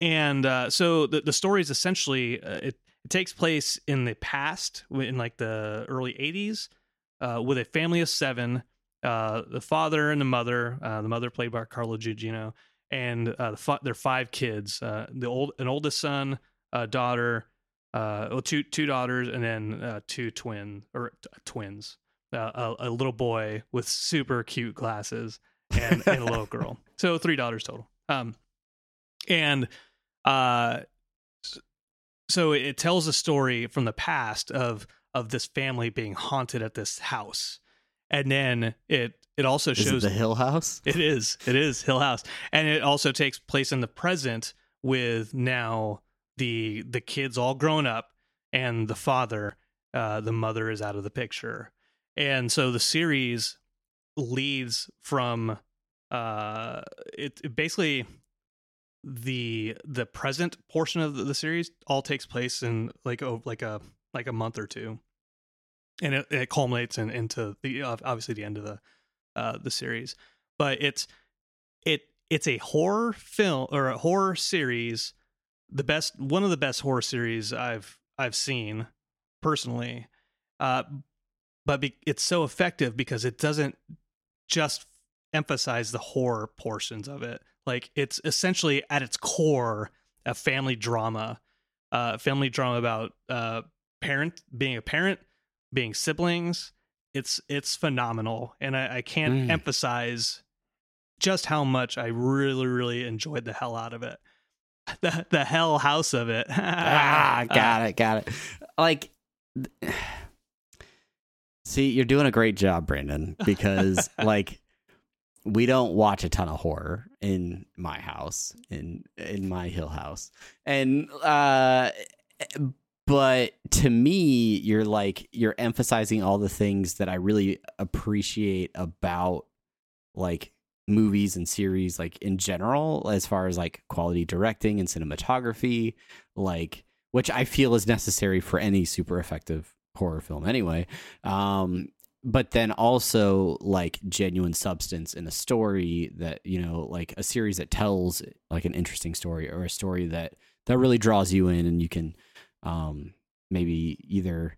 Speaker 2: and uh, so the, the story is essentially uh, it, it takes place in the past in like the early 80s uh, with a family of seven uh, the father and the mother uh, the mother played by Carla gugino and uh, the fa- their five kids uh, the old an oldest son a daughter uh, well, two two daughters and then uh, two twin or t- twins uh, a, a little boy with super cute glasses and, and a little girl. So three daughters total. Um, and uh so it tells a story from the past of of this family being haunted at this house and then it it also
Speaker 1: is it
Speaker 2: shows
Speaker 1: the Hill House?
Speaker 2: it is. It is hill house. And it also takes place in the present with now the the kids all grown up and the father uh the mother is out of the picture. And so the series leads from uh it, it basically the the present portion of the, the series all takes place in like oh like a like a month or two and it, it culminates in, into the obviously the end of the uh the series. But it's it it's a horror film or a horror series the best one of the best horror series i've i've seen personally. Uh but be, it's so effective because it doesn't just emphasize the horror portions of it. Like it's essentially at its core a family drama uh family drama about uh parent being a parent being siblings it's it's phenomenal and i, I can't
Speaker 1: Mm.
Speaker 2: emphasize just how much i really really enjoyed the hell out of it the the hell house of it
Speaker 1: ah, got it, got it. Like, see, you're doing a great job, Brandon, because like we don't watch a ton of horror in my house, in in my Hill House, and uh, but to me, you're like you're emphasizing all the things that I really appreciate about like movies and series like in general as far as like quality directing and cinematography like which i feel is necessary for any super effective horror film anyway. Um but then also like genuine substance in a story that you know like a series that tells like an interesting story or a story that that really draws you in and you can um maybe either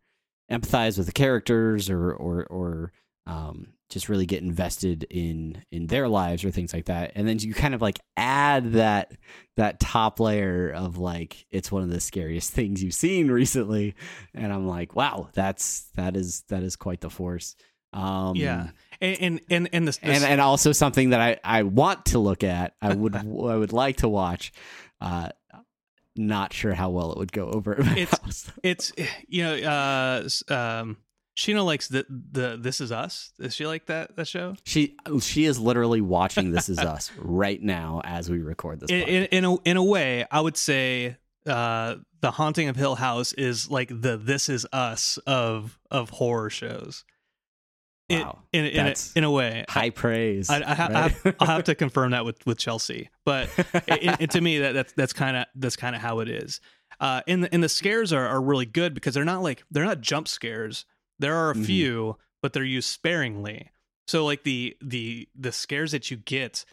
Speaker 1: empathize with the characters or or or um just really get invested in in their lives or things like that. And then you kind of like add that that top layer of like it's one of the scariest things you've seen recently. And i'm like wow that's that is that is quite the force. Um
Speaker 2: yeah and and and, the
Speaker 1: and and also something that i i want to look at i would i would like to watch uh not sure how well it would go over
Speaker 2: It's-
Speaker 1: house.
Speaker 2: it's you know uh um Sheena likes the the This Is Us. Does she like that that show?
Speaker 1: she she is literally watching this is us right now as we record this
Speaker 2: In, in, in a in a way, I would say uh The Haunting of Hill House is like the This Is Us of of horror shows.
Speaker 1: Wow.
Speaker 2: in in, a,
Speaker 1: That's
Speaker 2: in a way,
Speaker 1: high praise
Speaker 2: I, I, ha- I
Speaker 1: right?
Speaker 2: have, I'll have to confirm that with, with Chelsea, but it, it- to me that that's that's kind of that's kind of how it is. Uh, and the, and the scares are, are really good because they're not like they're not jump scares. There are a
Speaker 1: Mhm.
Speaker 2: few, but they're used sparingly. So like the the the scares that you get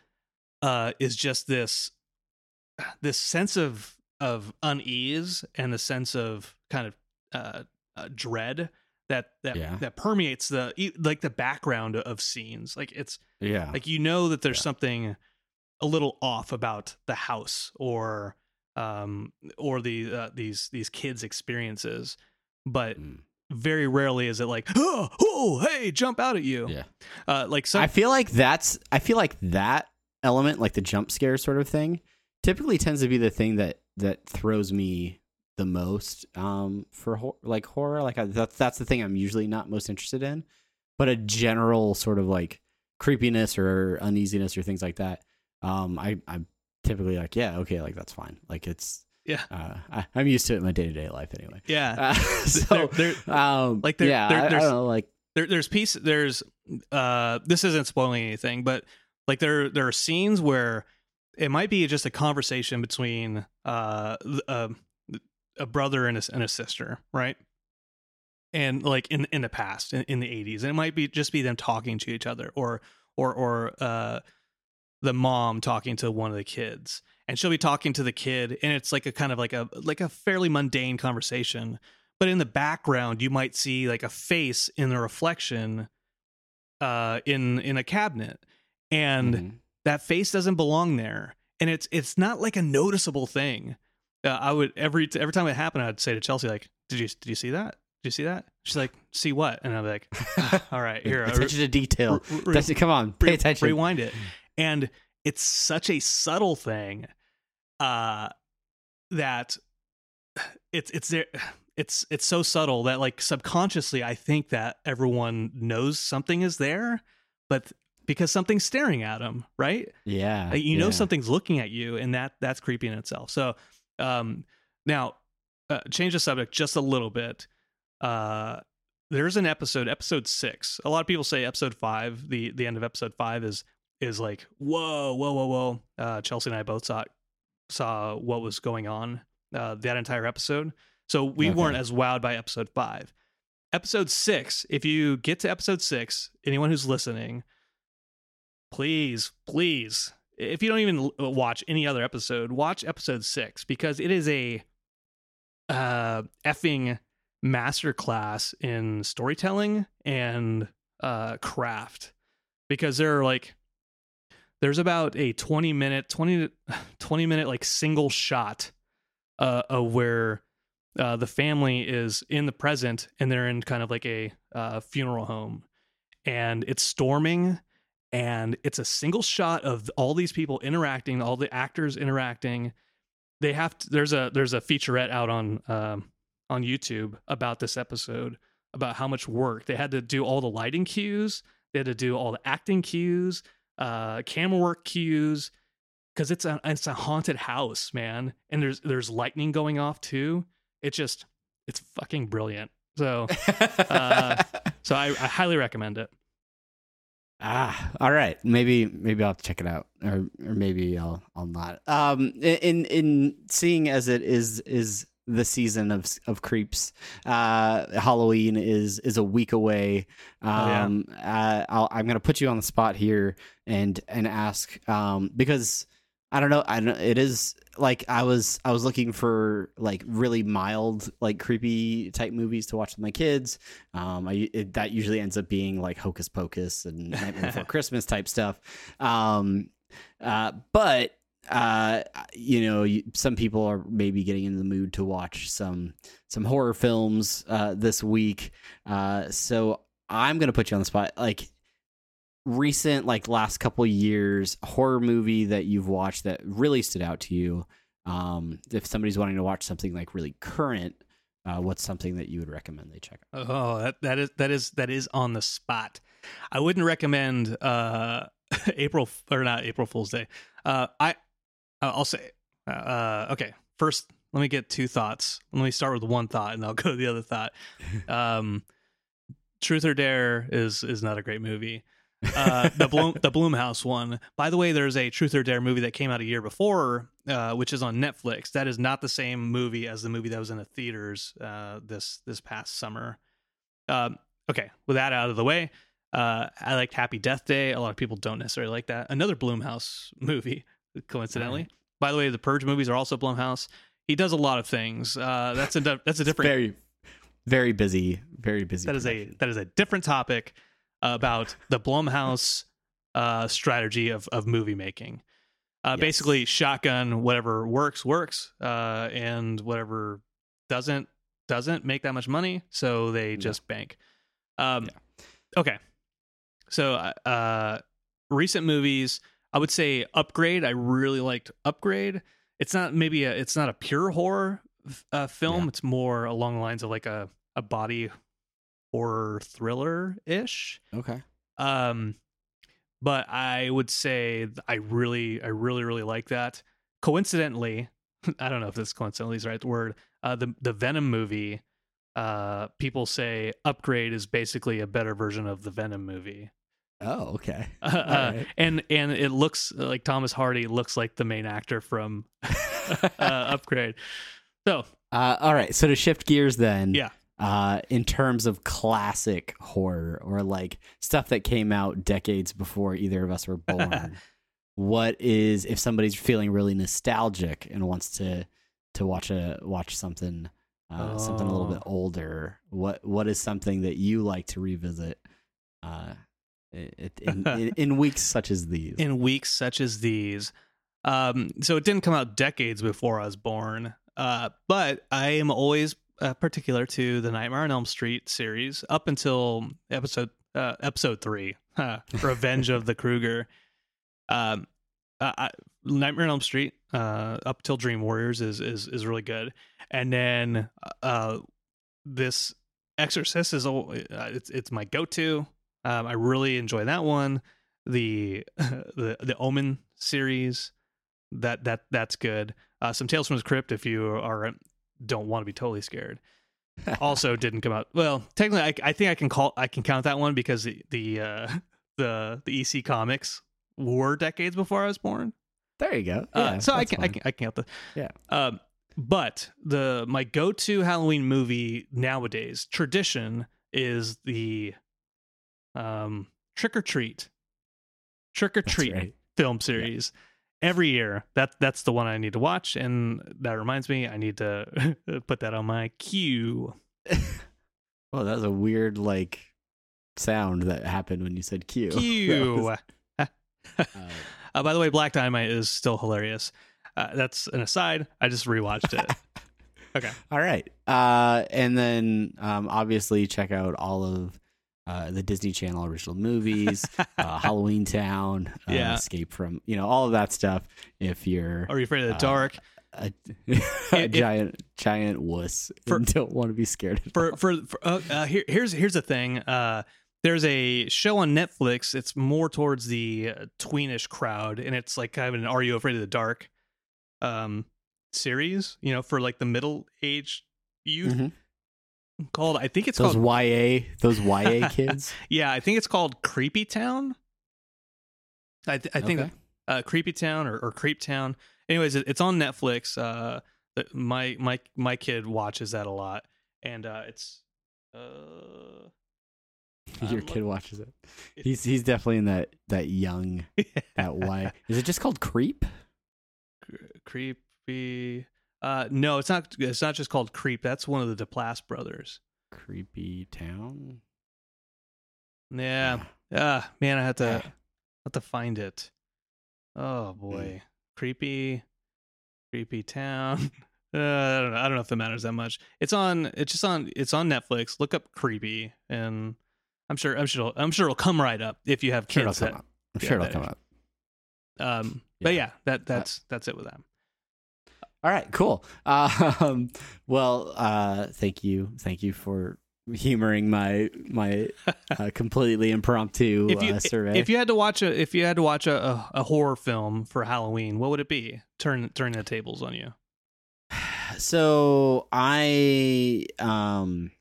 Speaker 2: uh, is just this this sense of of unease and the sense of kind of uh, uh, dread that that
Speaker 1: Yeah.
Speaker 2: that permeates the like the background of scenes. Like it's
Speaker 1: Yeah.
Speaker 2: like you know that there's
Speaker 1: Yeah.
Speaker 2: something a little off about the house or um or the uh, these these kids experiences, but
Speaker 1: Mm.
Speaker 2: very rarely is it like oh, oh hey jump out at you
Speaker 1: Yeah.
Speaker 2: uh like some
Speaker 1: I feel like that's I feel like that element, like the jump scare sort of thing, typically tends to be the thing that that throws me the most um for hor- like horror. Like I, that's that's the thing I'm usually not most interested in, but a general sort of like creepiness or uneasiness or things like that. Um, I I'm typically like yeah okay like that's fine like it's
Speaker 2: yeah
Speaker 1: uh I, I'm used to it in my day to day life anyway.
Speaker 2: yeah
Speaker 1: Uh, so
Speaker 2: there-
Speaker 1: um
Speaker 2: like there-
Speaker 1: yeah
Speaker 2: there-
Speaker 1: I- I,
Speaker 2: there's-
Speaker 1: don't know like
Speaker 2: there, there's piece there's uh this isn't spoiling anything but like there there are scenes where it might be just a conversation between uh uh, a brother and a, and a sister right and like in in the past in, in the 80s and it might be just be them talking to each other or or or uh the mom talking to one of the kids and she'll be talking to the kid and it's like a kind of like a like a fairly mundane conversation but in the background you might see like a face in the reflection uh in in a cabinet and
Speaker 1: mhm.
Speaker 2: that face doesn't belong there and it's it's not like a noticeable thing uh, i would every every time it happened i'd say to chelsea like did you did you see that? Did you see that? She's like see what? And i'm like "Ah, all right here
Speaker 1: attention to detail.
Speaker 2: re- re-
Speaker 1: come on, pay
Speaker 2: re-
Speaker 1: attention.
Speaker 2: rewind it. And it's such a subtle thing uh that it's it's there it's it's so subtle that like subconsciously i think that everyone knows something is there but because something's staring at them right?
Speaker 1: Yeah,
Speaker 2: like, you know something's looking at you and that that's creepy in itself. So um now uh, change the subject just a little bit. Uh there's an episode episode six. A lot of people say episode five the the end of episode five is is like whoa whoa whoa whoa. Uh chelsea and i both saw saw what was going on uh that entire episode. So we
Speaker 1: Okay.
Speaker 2: weren't as wowed by episode five. Episode six if you get to episode six anyone who's listening please please if you don't even watch any other episode watch episode six because it is a uh effing masterclass in storytelling and uh craft. Because there are like there's about a 20 minute 20 20 minute like single shot uh of where uh the family is in the present and they're in kind of like a uh funeral home. And it's storming and it's a single shot of all these people interacting all the actors interacting. They have to, there's a there's a featurette out on um on YouTube about this episode about how much work. They had to do all the lighting cues. They had to do all the acting cues uh camera work cues because it's a it's a haunted house man. And there's there's lightning going off too. It just it's fucking brilliant. So uh, so I, I highly recommend it
Speaker 1: ah, all right. Maybe maybe I'll check it out, or or maybe I'll I'll not. Um, in in seeing as it is is the season of of creeps, uh, Halloween is is a week away.
Speaker 2: yeah.
Speaker 1: Um, uh, I'll, I'm gonna put you on the spot here and and ask um because. I don't know. I don't. It is like I was. I was looking for like really mild, like creepy type movies to watch with my kids. Um, I it, that usually ends up being like Hocus Pocus and Nightmare Before Christmas type stuff. Um, uh, but uh, you know, some people are maybe getting in the mood to watch some some horror films uh, this week. Uh, so I'm gonna put you on the spot. Like recent, like last couple years, horror movie that you've watched that really stood out to you. Um, if somebody's wanting to watch something like really current, uh, what's something that you would recommend they check out?
Speaker 2: Oh, that that is that is that is on the spot. I wouldn't recommend uh April or not April Fool's Day. Uh I I'll say uh okay, first let me get two thoughts. Let me start with one thought and I'll go to the other thought. Um Truth or Dare is is not a great movie. Uh, the Bloom the Blumhouse one. By the way, there's a Truth or Dare movie that came out a year before, uh, which is on Netflix. That is not the same movie as the movie that was in the theaters uh, this this past summer. Um, okay, with that out of the way, Uh, I liked Happy Death Day. A lot of people don't necessarily like that. Another Blumhouse movie, coincidentally.
Speaker 1: Right.
Speaker 2: By the way, the Purge movies are also Blumhouse. He does a lot of things. Uh, that's a that's a different.
Speaker 1: very, very busy. Very busy.
Speaker 2: that is a that is a different topic about the Blumhouse uh, strategy of of movie making. Uh,
Speaker 1: Yes.
Speaker 2: Basically, shotgun whatever works works, uh, and whatever doesn't doesn't make that much money, so they just bank. Um, Okay, so uh, recent movies, I would say Upgrade. I really liked Upgrade. It's not maybe a it's not a pure horror uh, film.
Speaker 1: Yeah.
Speaker 2: It's more along the lines of like a a body horror thriller ish.
Speaker 1: Okay.
Speaker 2: Um, but I would say I really, I really, really like that. Coincidentally, I don't know if this coincidentally is the right word. Uh, the the Venom movie, uh, people say Upgrade is basically a better version of the Venom movie.
Speaker 1: Oh, okay.
Speaker 2: Uh,
Speaker 1: Alright.
Speaker 2: and and it looks like Thomas Hardy looks like the main actor from uh, Upgrade. So
Speaker 1: Uh, all right. So to shift gears, then.
Speaker 2: Yeah.
Speaker 1: Uh, in terms of classic horror or like stuff that came out decades before either of us were born, what is if somebody's feeling really nostalgic and wants to to watch a watch something uh, something a little
Speaker 2: Oh.
Speaker 1: bit older? What what is something that you like to revisit? Uh, it, in, in, in weeks such as these.
Speaker 2: in weeks such as these. Um, so it didn't come out decades before I was born, uh, but I am always uh, particular to the Nightmare on Elm Street series up until episode uh, episode three, Revenge of the Krueger. Um, uh, I, Nightmare on Elm Street uh, up till Dream Warriors is is is really good, and then uh, this Exorcist is uh, it's it's my go to. Um, I really enjoy that one. The the the Omen series that that that's good. Uh, some Tales from the Crypt if you are don't want to be totally scared. also didn't come out. Well, technically, I, I think I can call I can count that one because the the uh, the the EC comics were decades before I was born.
Speaker 1: there you go.
Speaker 2: Uh, so I can, I can I can count the
Speaker 1: Yeah.
Speaker 2: Um, but the my go to Halloween movie nowadays tradition is the um Trick or Treat Trick or Treat
Speaker 1: right.
Speaker 2: film series. Every year, that that's the one I need to watch, and that reminds me, I need to put that on my queue.
Speaker 1: Well, that was a weird like sound that happened when you said Q. Was- uh,
Speaker 2: Uh, by the way, Black Dynamite is still hilarious. Uh, that's an aside. I just rewatched it. okay.
Speaker 1: all right. Uh, and then um, obviously check out all of uh, the Disney Channel original movies, uh, Halloween Town, uh,
Speaker 2: Yeah.
Speaker 1: Escape from, you know, all of that stuff. If you're
Speaker 2: Are you afraid of the
Speaker 1: Uh,
Speaker 2: dark?
Speaker 1: a, a
Speaker 2: if-
Speaker 1: giant, giant wuss
Speaker 2: For-
Speaker 1: and don't want to be scared
Speaker 2: for for, for uh, uh, here here's here's the thing uh there's a show on Netflix it's more towards the tweenish crowd and it's like kind of an are you afraid of the dark um series you know for like the middle aged youth
Speaker 1: Mhm.
Speaker 2: Called I think it's
Speaker 1: Those
Speaker 2: called
Speaker 1: YA, those YA kids.
Speaker 2: yeah I think it's called Creepy Town I th- I think
Speaker 1: Okay.
Speaker 2: uh Creepy Town or, or Creep Town anyways it, it's on Netflix uh my my my kid watches that a lot and uh it's uh
Speaker 1: Your
Speaker 2: I'm
Speaker 1: kid
Speaker 2: look-
Speaker 1: watches it. He's he's definitely in that that young that Y. Is it just called Creep?
Speaker 2: Cre- creepy. Uh, no, it's not. It's not just called Creep. That's one of the Duplass brothers.
Speaker 1: Creepy Town.
Speaker 2: Yeah. Ah, man, I had to
Speaker 1: Yeah.
Speaker 2: have to find it. Oh boy, creepy, creepy town. Uh, I don't know. I don't know if it matters that much. It's on. It's just on. It's on Netflix. Look up creepy, and I'm sure. I'm sure. It'll, I'm sure it'll come right up if you have
Speaker 1: Sure, it'll
Speaker 2: kids.
Speaker 1: come up. I'm sure it'll come up.
Speaker 2: um, but
Speaker 1: Yeah.
Speaker 2: yeah, that that's that's it with that.
Speaker 1: All right, cool. Um, well, uh, thank you, thank you for humoring my my uh, completely impromptu
Speaker 2: if you
Speaker 1: uh, survey.
Speaker 2: if you had to watch a if you had to watch a, a, a horror film for Halloween, what would it be? Turn turn the tables on you.
Speaker 1: so I um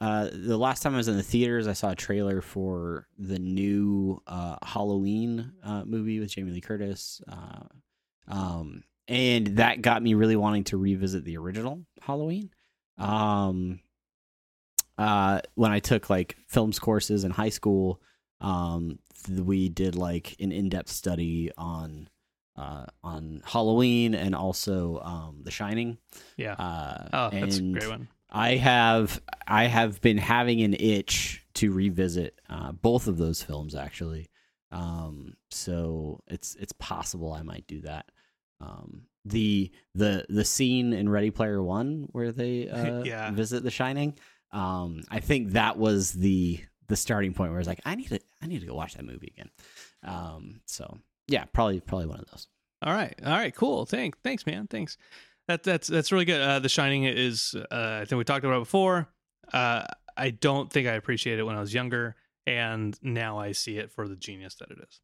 Speaker 1: uh the last time I was in the theaters I saw a trailer for the new uh Halloween uh movie with Jamie Lee Curtis uh um and that got me really wanting to revisit the original Halloween um uh when I took like films courses in high school Um, th- we did like an in-depth study on uh, on Halloween and also um, The Shining.
Speaker 2: Yeah.
Speaker 1: Uh,
Speaker 2: oh, that's a great one.
Speaker 1: I have I have been having an itch to revisit uh, both of those films actually. Um, so it's it's possible I might do that. Um, the the the scene in Ready Player One where they uh,
Speaker 2: Yeah.
Speaker 1: visit The Shining. Um, I think that was the the starting point where I was like, I need to I need to go watch that movie again. Um, so yeah, probably probably one of those.
Speaker 2: All right. All right. Cool. Thanks. Thanks, man. Thanks. That that's that's really good. Uh, the Shining is. Uh, I think we talked about it before. Uh, I don't think I appreciated it when I was younger, and now I see it for the genius that it is.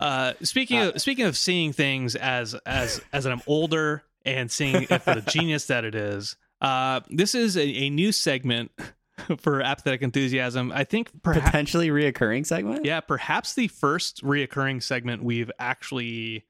Speaker 2: Uh, speaking
Speaker 1: Uh,
Speaker 2: of speaking of seeing things as as as I'm older and seeing it for the genius that it is, uh, this is a, a new segment for apathetic enthusiasm. I think perhaps
Speaker 1: Potentially reoccurring segment.
Speaker 2: yeah, perhaps the first reoccurring segment we've actually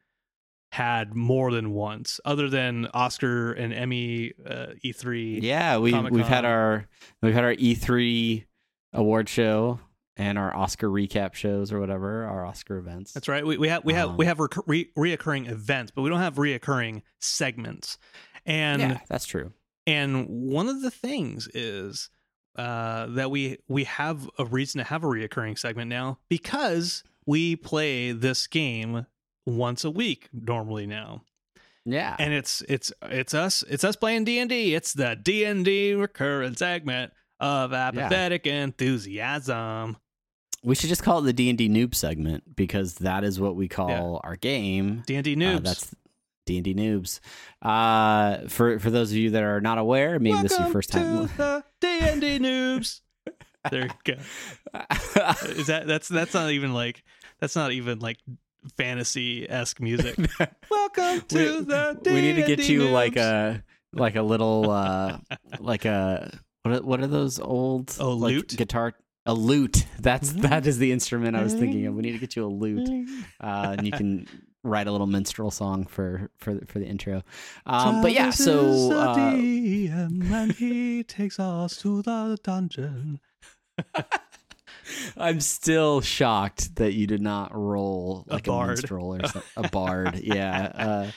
Speaker 2: had more than once, other than Oscar and Emmy, uh, E3.
Speaker 1: Yeah, we
Speaker 2: Comic-Con.
Speaker 1: we've had our we've had our E3 award show and our Oscar recap shows or whatever, our Oscar events.
Speaker 2: That's right. We, we have we have
Speaker 1: Um,
Speaker 2: we have recur- re- reoccurring events, but we don't have reoccurring segments. And
Speaker 1: yeah, that's true.
Speaker 2: and one of the things is uh, that we we have a reason to have a reoccurring segment now because we play this game once a week normally now.
Speaker 1: Yeah.
Speaker 2: and it's it's it's us it's us playing D and D. It's the D and D recurrent segment of apathetic enthusiasm.
Speaker 1: We should just call it the D&D noob segment because that is what we call our game.
Speaker 2: D and D
Speaker 1: Uh,
Speaker 2: noobs.
Speaker 1: that's D&D noobs. Uh, for for those of you that are not aware, maybe this is your first time.
Speaker 2: to the D and D noobs. There you go. Is that that's that's not even like that's not even like fantasy esque music. Welcome to
Speaker 1: we,
Speaker 2: the
Speaker 1: we need to get
Speaker 2: D&D
Speaker 1: you like a like a little uh like a what are, what are those old
Speaker 2: Oh,
Speaker 1: like,
Speaker 2: lute?
Speaker 1: guitar a lute. That's that is the instrument i was thinking of. We need to get you a lute uh and you can write a little minstrel song for for for the intro. Um but yeah so
Speaker 2: a
Speaker 1: uh,
Speaker 2: and he takes us to the dungeon.
Speaker 1: i'm still shocked that you did not roll like a,
Speaker 2: bard.
Speaker 1: minstrel or a bard. Yeah uh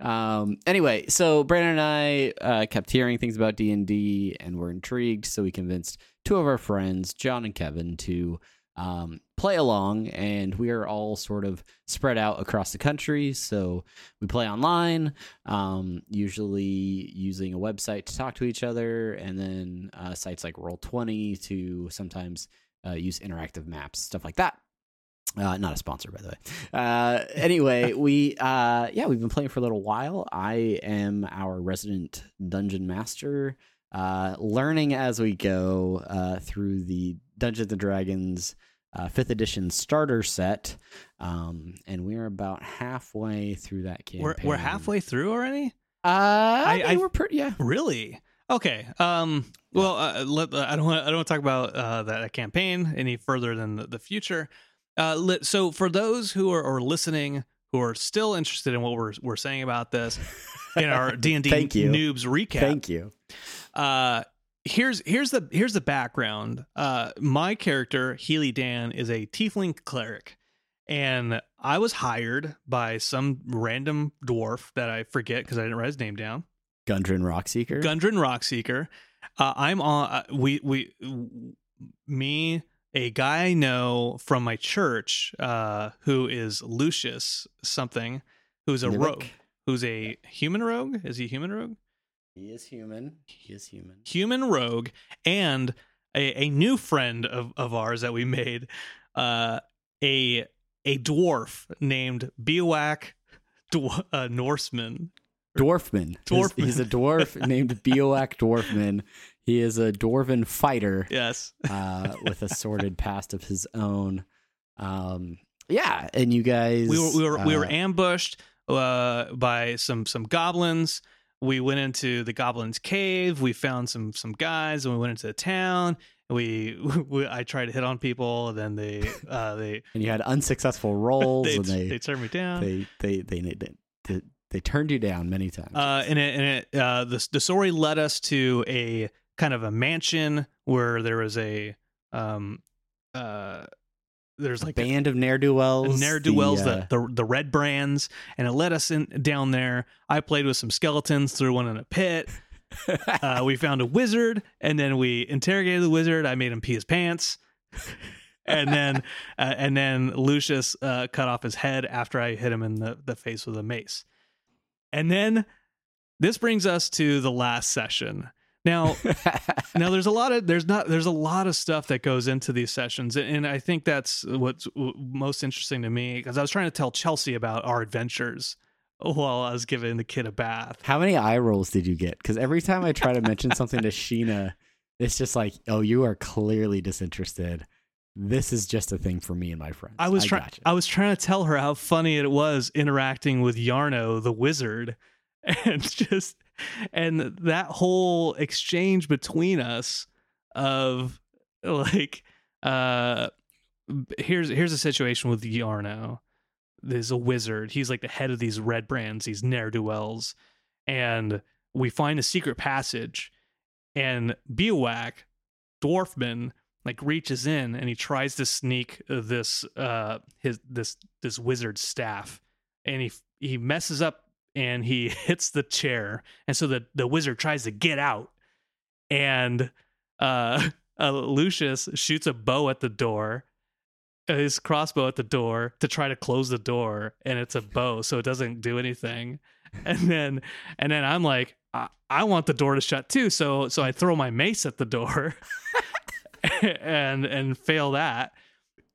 Speaker 1: um anyway so brandon and i uh kept hearing things about d&d and we're intrigued so we convinced two of our friends john and kevin to um, play along and we are all sort of spread out across the country. So we play online um, usually using a website to talk to each other and then uh, sites like roll20 to sometimes uh, use interactive maps stuff like that uh, not a sponsor, by the way. Uh, anyway, we uh, yeah, we've been playing for a little while. I am our resident dungeon master, uh, learning as we go uh, through the Dungeons and Dragons uh, fifth edition starter set, um, and we're about halfway through that campaign.
Speaker 2: We're we're halfway through already.
Speaker 1: Uh, I,
Speaker 2: I-
Speaker 1: we're pretty yeah.
Speaker 2: Really? Okay. Um. Well, uh, let, I don't want I don't want to talk about uh, that, that campaign any further than the, the future. Uh, so for those who are, are listening who are still interested in what we're we're saying about this in our D and D noobs recap,
Speaker 1: Thank you.
Speaker 2: uh here's here's the here's the background uh my character healy dan is a tiefling cleric and i was hired by some random dwarf that i forget because i didn't write his name down
Speaker 1: Gundren Rockseeker.
Speaker 2: gundren rockseeker uh, i'm on uh, we we me a guy i know from my church uh who is lucius something who's a
Speaker 1: Nivik.
Speaker 2: rogue who's a human rogue is he a human rogue
Speaker 1: He is human. He is human.
Speaker 2: human rogue and a, a new friend of, of ours that we made uh a a dwarf named Biowak Dw- uh, Norseman.
Speaker 1: Dwarfman. He's-
Speaker 2: Dwarfman.
Speaker 1: He's, a dwarf named Bioak Dwarfman. He is a dwarven fighter
Speaker 2: Yes.
Speaker 1: uh, with a sordid past of his own. Um, yeah, and you guys,
Speaker 2: We were we were we were
Speaker 1: uh,
Speaker 2: ambushed uh by some some goblins. We went into the goblins cave. We found some some guys and we went into the town. We, we I tried to hit on people and then they uh they
Speaker 1: and you had unsuccessful rolls,
Speaker 2: they,
Speaker 1: and they
Speaker 2: they turned me down.
Speaker 1: they, they they they they they turned you down many times.
Speaker 2: Uh, and it, and it, uh, the the story led us to a kind of a mansion where there was a um uh there's like a-
Speaker 1: Band of ne'er do wells.
Speaker 2: ne'er do wells,
Speaker 1: uh,
Speaker 2: the, the the red brands, and it led us in down there. I played with some skeletons, threw one in a pit. uh, we found a wizard, and then we interrogated the wizard. I made him pee his pants, and then uh, and then Lucius uh, cut off his head after I hit him in the the face with a mace. And then this brings us to the last session. Now, now there's a lot of there's not there's a lot of stuff that goes into these sessions and i think that's what's most interesting to me because i was trying to tell chelsea about our adventures while i was giving the kid a bath
Speaker 1: How many eye rolls did you get? Because every time I try to mention something to Sheena, it's just like, oh, you are clearly disinterested. This is just a thing for me and my friends.
Speaker 2: i was trying
Speaker 1: gotcha.
Speaker 2: i was trying to tell her how funny it was interacting with Iarno the wizard and just and that whole exchange between us of like uh here's here's a situation with Iarno. There's a wizard. He's like the head of these red brands, these ne'er do wells, and we find a secret passage. And Beowak, Dwarfman, like reaches in and he tries to sneak this uh his this this wizard staff, and he he messes up and he hits the chair, and so the the wizard tries to get out, and uh, uh Lucius shoots a bow at the door his crossbow at the door to try to close the door and it's a bow so it doesn't do anything. And then and then i'm like i, I want the door to shut too so so i throw my mace at the door and and fail that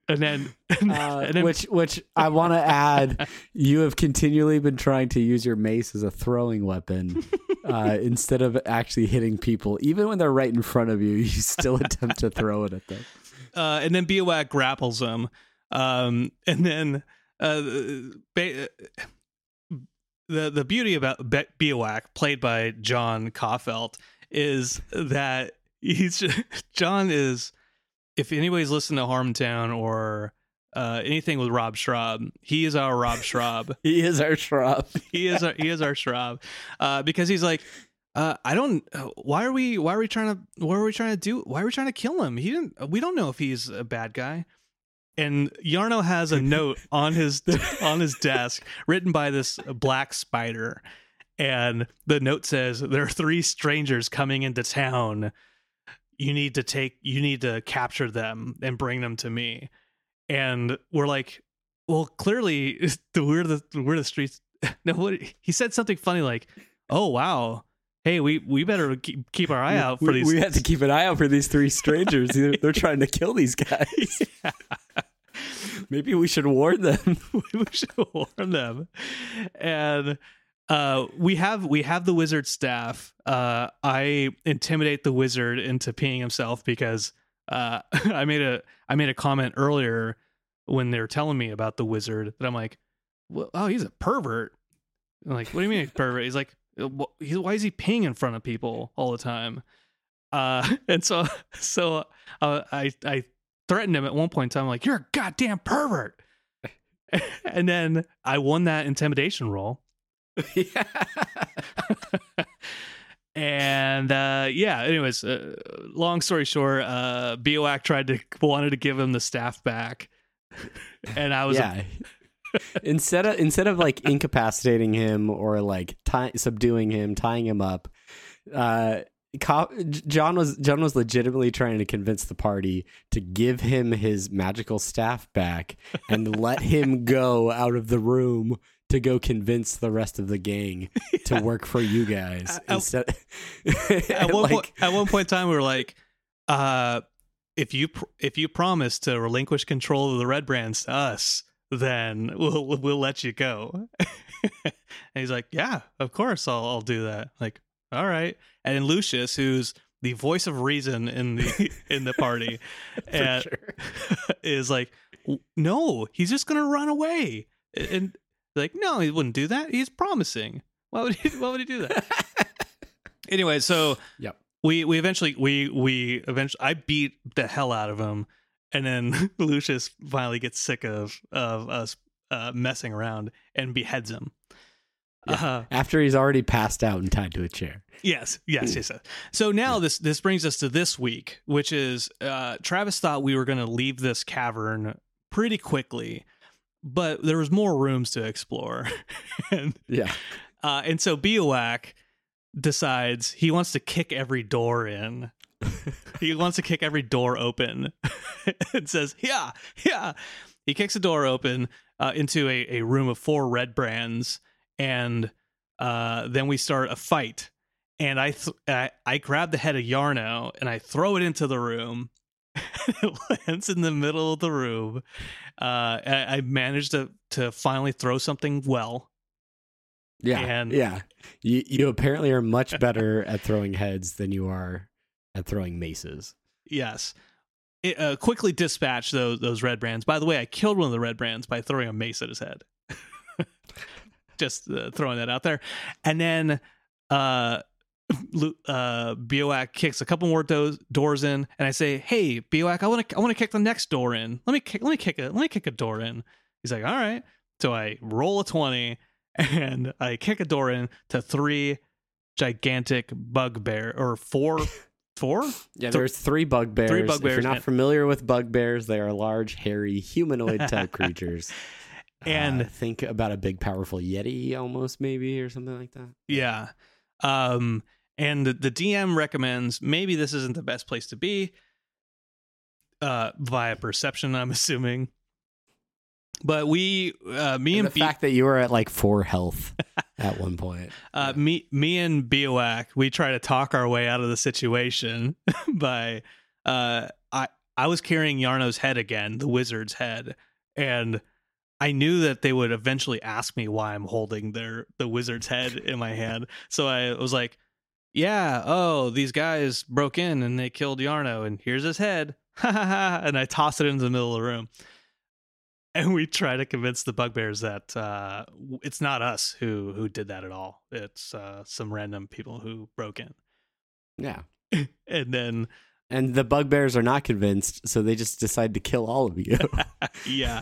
Speaker 2: and then and,
Speaker 1: Uh,
Speaker 2: then
Speaker 1: which, which I want to add, you have continually been trying to use your mace as a throwing weapon uh, instead of actually hitting people. Even when they're right in front of you, you still attempt to throw it at them.
Speaker 2: uh, and then Biowak grapples him, um, and then uh, ba- the the beauty about Be- Biowak, played by John Kaufelt, is that he's John is. If anybody's listened to Harmtown or uh, anything with Rob Schrab, he is our Rob Schrab.
Speaker 1: He is our shrub.
Speaker 2: he is our he is our Schrab, uh, because he's like, uh, I don't. Uh, why are we? Why are we trying to? What are we trying to do? Why are we trying to kill him? He didn't. We don't know if he's a bad guy. And Iarno has a note on his on his desk written by this black spider, and the note says, "There are three strangers coming into town. You need to take. You need to capture them and bring them to me." And we're like, well, clearly we're the we're the streets. No, what he said something funny like, "Oh wow, hey, we we better keep, keep our eye out for
Speaker 1: we,
Speaker 2: these."
Speaker 1: we have to keep an eye out for these three strangers. they're, they're trying to kill these guys. Maybe we should warn them.
Speaker 2: we should warn them. And uh, we have we have the wizard staff. Uh, I intimidate the wizard into peeing himself because uh, I made a I made a comment earlier when they were telling me about the wizard that I'm like, well, oh, he's a pervert. I'm like, what do you mean he's pervert? He's like, why is he peeing in front of people all the time? Uh, and so so uh, I I threatened him at one point in time. I'm like, you're a goddamn pervert. and then I won that intimidation roll. and uh, yeah, anyways, uh, long story short, uh, tried to wanted to give him the staff back, and I was
Speaker 1: yeah. instead of instead of like incapacitating him or like tie, subduing him, tying him up, uh, Co- John was John was legitimately trying to convince the party to give him his magical staff back and let him go out of the room to go convince the rest of the gang to work for you guys
Speaker 2: At-
Speaker 1: instead.
Speaker 2: at one
Speaker 1: like,
Speaker 2: point, at one point in time, we were like, uh, if you pr- if you promise to relinquish control of the red brands to us, then we'll we'll let you go. and he's like, yeah, of course, I'll I'll do that. Like, all right. And then Lucius, who's the voice of reason in the in the party, and
Speaker 1: sure.
Speaker 2: is like, no, he's just gonna run away. And like, no, he wouldn't do that. He's promising. Why would he? Why would he do that? anyway, so
Speaker 1: Yep.
Speaker 2: we we eventually we we eventually I beat the hell out of him, and then Lucius finally gets sick of of us uh, messing around and beheads him. Uh,
Speaker 1: After he's already passed out and tied to a chair.
Speaker 2: Yes, yes, yes. yes. So now this this brings us to this week, which is uh, Travis thought we were going to leave this cavern pretty quickly, but there was more rooms to explore, and
Speaker 1: Yeah.
Speaker 2: uh, and so Biowac decides he wants to kick every door in. he wants to kick every door open. and says, "Yeah, yeah." He kicks a door open uh, into a, a room of four red brands, and uh, then we start a fight. And I, th- I I grab the head of Iarno and I throw it into the room. It lands in the middle of the room. Uh, I, I managed to to finally throw something well.
Speaker 1: Yeah.
Speaker 2: And-
Speaker 1: yeah. You you apparently are much better at throwing heads than you are at throwing maces.
Speaker 2: Yes. It, uh, quickly dispatch those those red brands. By the way, I killed one of the red brands by throwing a mace at his head. Just uh, throwing that out there. And then uh uh kicks a couple more do- doors in and I say, "Hey, Bioac, I want to I want to kick the next door in. Let me kick let me kick it. Let me kick a door in." He's like, "All right." So I roll a 20 and I kick a door in to three gigantic bugbear or four four
Speaker 1: Yeah,
Speaker 2: Th-
Speaker 1: there's three bugbears. If
Speaker 2: bugbears
Speaker 1: you're not familiar with bugbears, they are large, hairy, humanoid type creatures.
Speaker 2: And-
Speaker 1: Uh, think about a big, powerful yeti, almost maybe, or something like that.
Speaker 2: Yeah. Um and the, the DM recommends maybe this isn't the best place to be uh via perception I'm assuming. But we uh me
Speaker 1: And
Speaker 2: and,
Speaker 1: the
Speaker 2: B-
Speaker 1: fact that you were at like four health at one point.
Speaker 2: uh me me and Bioac we try to talk our way out of the situation by uh I I was carrying Iarno's head again, the wizard's head, and I knew that they would eventually ask me why I'm holding their the wizard's head in my hand. So I was like, "Yeah, oh, these guys broke in and they killed Iarno, and here's his head." Ha ha ha! And I toss it into the middle of the room. And we try to convince the bugbears that uh, it's not us who who did that at all. It's uh, some random people who broke in.
Speaker 1: Yeah.
Speaker 2: And then
Speaker 1: And the bugbears are not convinced, so they just decide to kill all of you.
Speaker 2: yeah.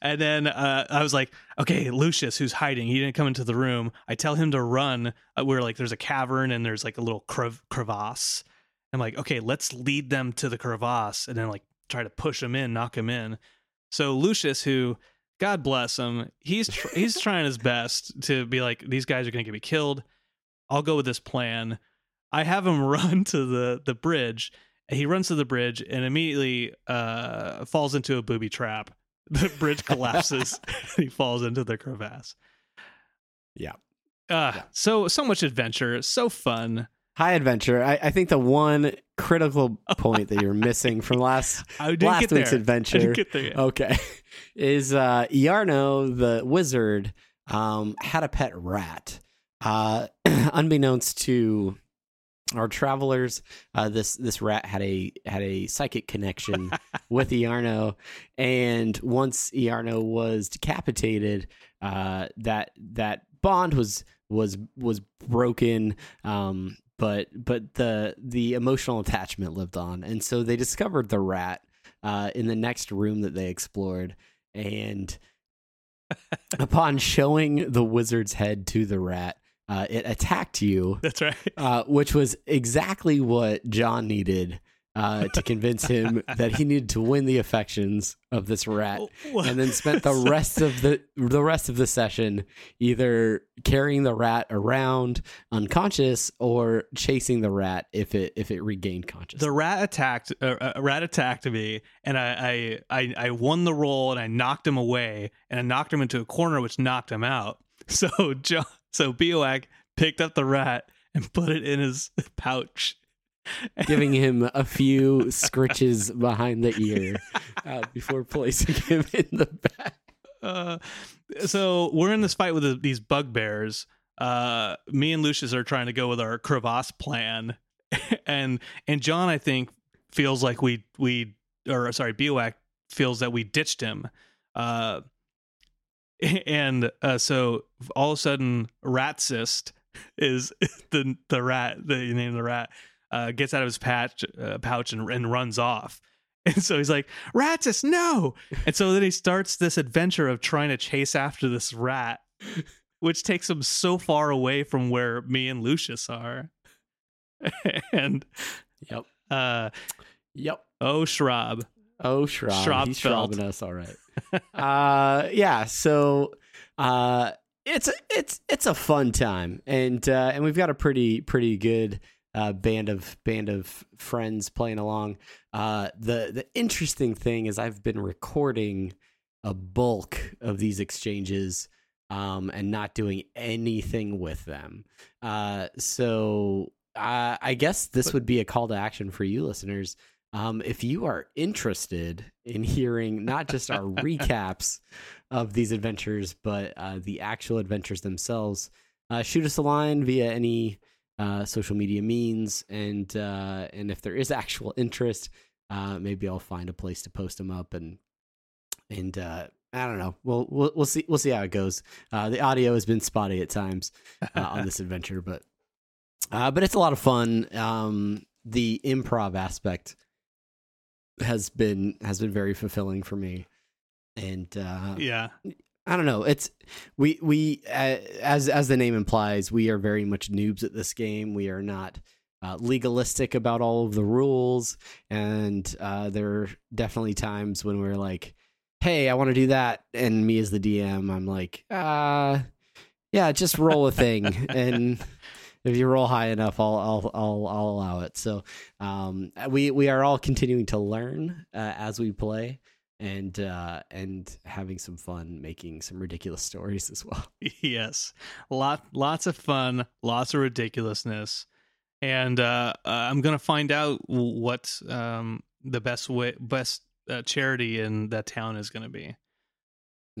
Speaker 2: And then uh, I was like, okay, Lucius, who's hiding, he didn't come into the room. I tell him to run. Uh, where like there's a cavern and there's like a little crev- crevasse. I'm like, okay, let's lead them to the crevasse and then like try to push them in, knock them in. So Lucius, who God bless him, he's tr- he's trying his best to be like, these guys are gonna get me killed. I'll go with this plan. I have him run to the the bridge. He runs to the bridge and immediately uh, falls into a booby trap. The bridge collapses. he falls into the crevasse.
Speaker 1: yeah.
Speaker 2: Uh,
Speaker 1: Yeah.
Speaker 2: So so much adventure, so fun.
Speaker 1: High adventure. I, I think the one critical point that you're missing from last last week's
Speaker 2: there.
Speaker 1: adventure
Speaker 2: I didn't get there.
Speaker 1: Okay. Is uh Iarno, the wizard, um, had a pet rat. Uh unbeknownst to our travelers, uh this this rat had a had a psychic connection with Iarno. And once Iarno was decapitated, uh that that bond was was was broken. Um but but the the emotional attachment lived on. And so they discovered the rat uh, in the next room that they explored. And upon showing the wizard's head to the rat, uh, it attacked you,
Speaker 2: That's right.
Speaker 1: uh, which was exactly what John needed uh, to convince him that he needed to win the affections of this rat. And then spent the rest of the the rest of the session either carrying the rat around unconscious or chasing the rat if it if it regained consciousness.
Speaker 2: the rat attacked uh, a rat attacked me and I, I i i won the roll and i knocked him away and i knocked him into a corner which knocked him out so John, so Bioac picked up the rat and put it in his pouch.
Speaker 1: Giving him a few scritches behind the ear uh, before placing him in the back.
Speaker 2: uh, so we're in this fight with the, these bugbears. Uh me and lucius are trying to go with our crevasse plan. And and john i think feels like we we or sorry Bioac feels that we ditched him. Uh and uh so all of a sudden ratcyst is the the rat the name of the rat uh gets out of his patch uh, pouch and, and runs off and so he's like ratcyst no and so then he starts this adventure of trying to chase after this rat which takes him so far away from where me and lucius are and
Speaker 1: Yep.
Speaker 2: uh
Speaker 1: Yep.
Speaker 2: oh shrub
Speaker 1: Oh.
Speaker 2: Schrab
Speaker 1: He's
Speaker 2: felt.
Speaker 1: shrobbing us all right. Uh, yeah. So uh, it's a, it's it's a fun time, and uh, and we've got a pretty pretty good uh, band of band of friends playing along. Uh, the the interesting thing is I've been recording a bulk of these exchanges um, and not doing anything with them. Uh, so uh, I guess this would be a call to action for you listeners. Um, if you are interested in hearing not just our recaps of these adventures, but uh, the actual adventures themselves, uh, shoot us a line via any uh, social media means, and uh, and if there is actual interest, uh, maybe I'll find a place to post them up and and uh, I don't know. We'll we'll we'll see we'll see how it goes. Uh, the audio has been spotty at times uh, on this adventure, but uh, but it's a lot of fun. Um, the improv aspect has been has been very fulfilling for me, and uh,
Speaker 2: Yeah.
Speaker 1: I don't know. It's we we uh, as as the name implies, we are very much noobs at this game. We are not uh, legalistic about all of the rules, and uh, there are definitely times when we're like, "Hey, I want to do that," and me as the DM, I'm like, "Uh, yeah, just roll a thing." and if you roll high enough, I'll I'll I'll, I'll allow it. So, um, we we are all continuing to learn uh, as we play and uh and having some fun making some ridiculous stories as well
Speaker 2: Yes. Lot lots of fun, lots of ridiculousness. And uh, uh, I'm going to find out what um, the best way best uh, charity in that town is going to be.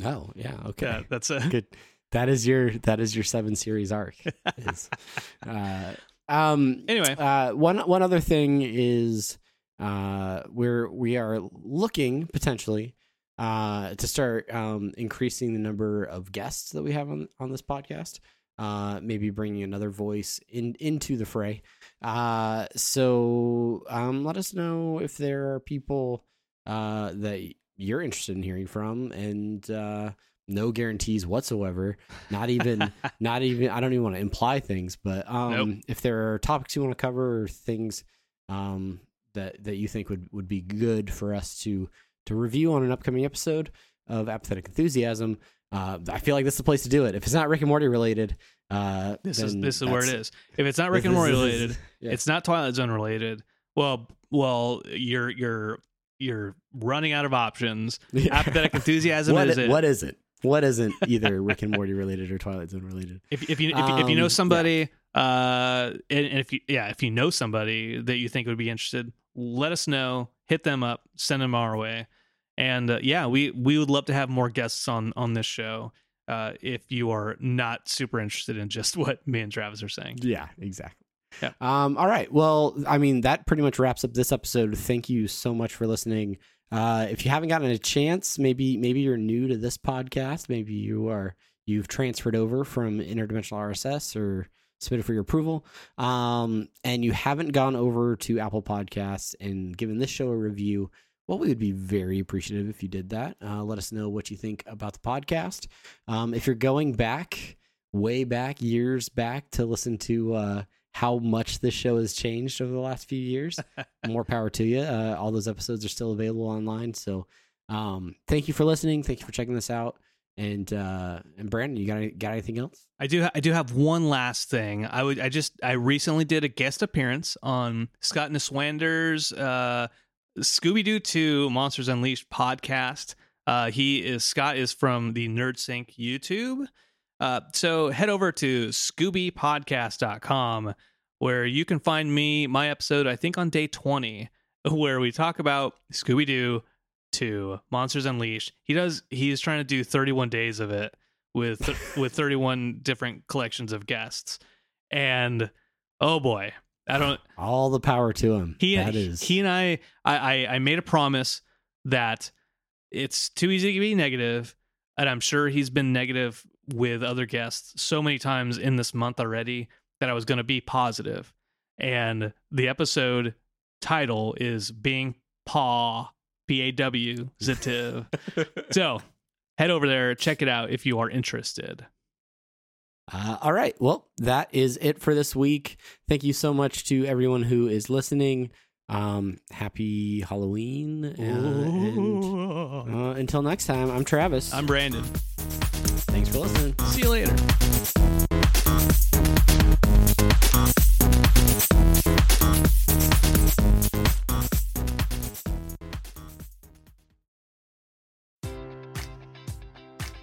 Speaker 1: oh yeah okay
Speaker 2: Yeah, that's a
Speaker 1: good that is your that is your seven series arc is, uh, um
Speaker 2: Anyway.
Speaker 1: uh one one other thing is uh we're we are looking potentially uh to start um increasing the number of guests that we have on on this podcast uh maybe bringing another voice in into the fray uh so um let us know if there are people uh that you're interested in hearing from and uh no guarantees whatsoever not even not even i don't even want to imply things but um
Speaker 2: Nope.
Speaker 1: if there are topics you want to cover or things um that that you think would would be good for us to to review on an upcoming episode of apathetic enthusiasm uh i feel like this is the place to do it if it's not rick and morty related uh
Speaker 2: this is this is where it is. If it's not Rick and Morty
Speaker 1: this is-
Speaker 2: related,
Speaker 1: yeah.
Speaker 2: it's not Twilight Zone related. Well, well, you're you're you're running out of options. Apathetic enthusiasm
Speaker 1: what,
Speaker 2: is it.
Speaker 1: what is it what isn't either rick and morty related or twilight zone related
Speaker 2: If if you if, you- if you know
Speaker 1: Um,
Speaker 2: somebody, uh, and, and if you yeah, if you know somebody that you think would be interested, let us know. Hit them up. Send them our way. And uh, yeah, we we would love to have more guests on on this show. Uh, if you are not super interested in just what me and Travis are saying.
Speaker 1: Yeah, exactly.
Speaker 2: Yeah.
Speaker 1: Um, all right. Well, I mean, that pretty much wraps up this episode. Thank you so much for listening. Uh, if you haven't gotten a chance, maybe maybe you're new to this podcast. Maybe you are you've transferred over from interdimensional RSS or submitted for your approval, um, and you haven't gone over to Apple Podcasts and given this show a review. Well, we would be very appreciative if you did that. Uh, let us know what you think about the podcast. Um, if you're going back, way back, years back, to listen to uh, how much this show has changed over the last few years, more power to you. Uh, all those episodes are still available online. So, um, thank you for listening. Thank you for checking this out. And uh, and Brandon, you got any- got anything else?
Speaker 2: I do. I do have one last thing. I would. I just. I recently did a guest appearance on Scott Niswander's uh, Scooby Doo Two Monsters Unleashed podcast. Uh, he is Scott is from the Nerd Sync YouTube. Uh, so head over to ScoobyPodcast.com where you can find me my episode. I think on day twenty, where we talk about Scooby Doo Two Monsters Unleashed. He does. He's trying to do thirty one days of it with with 31 different collections of guests and oh boy i don't
Speaker 1: All the power to him.
Speaker 2: he
Speaker 1: that is
Speaker 2: he and I, I i i made a promise that it's too easy to be negative and i'm sure he's been negative with other guests so many times in this month already that i was going to be positive and the episode title is being paw p-a-w zativ so head over there check it out if you are interested
Speaker 1: Uh, all right. Well, that is it for this week. Thank you so much to everyone who is listening. Um, happy Halloween. Uh, and, uh, until next time, I'm Travis.
Speaker 2: I'm Brandon.
Speaker 1: Thanks for listening.
Speaker 2: See you later.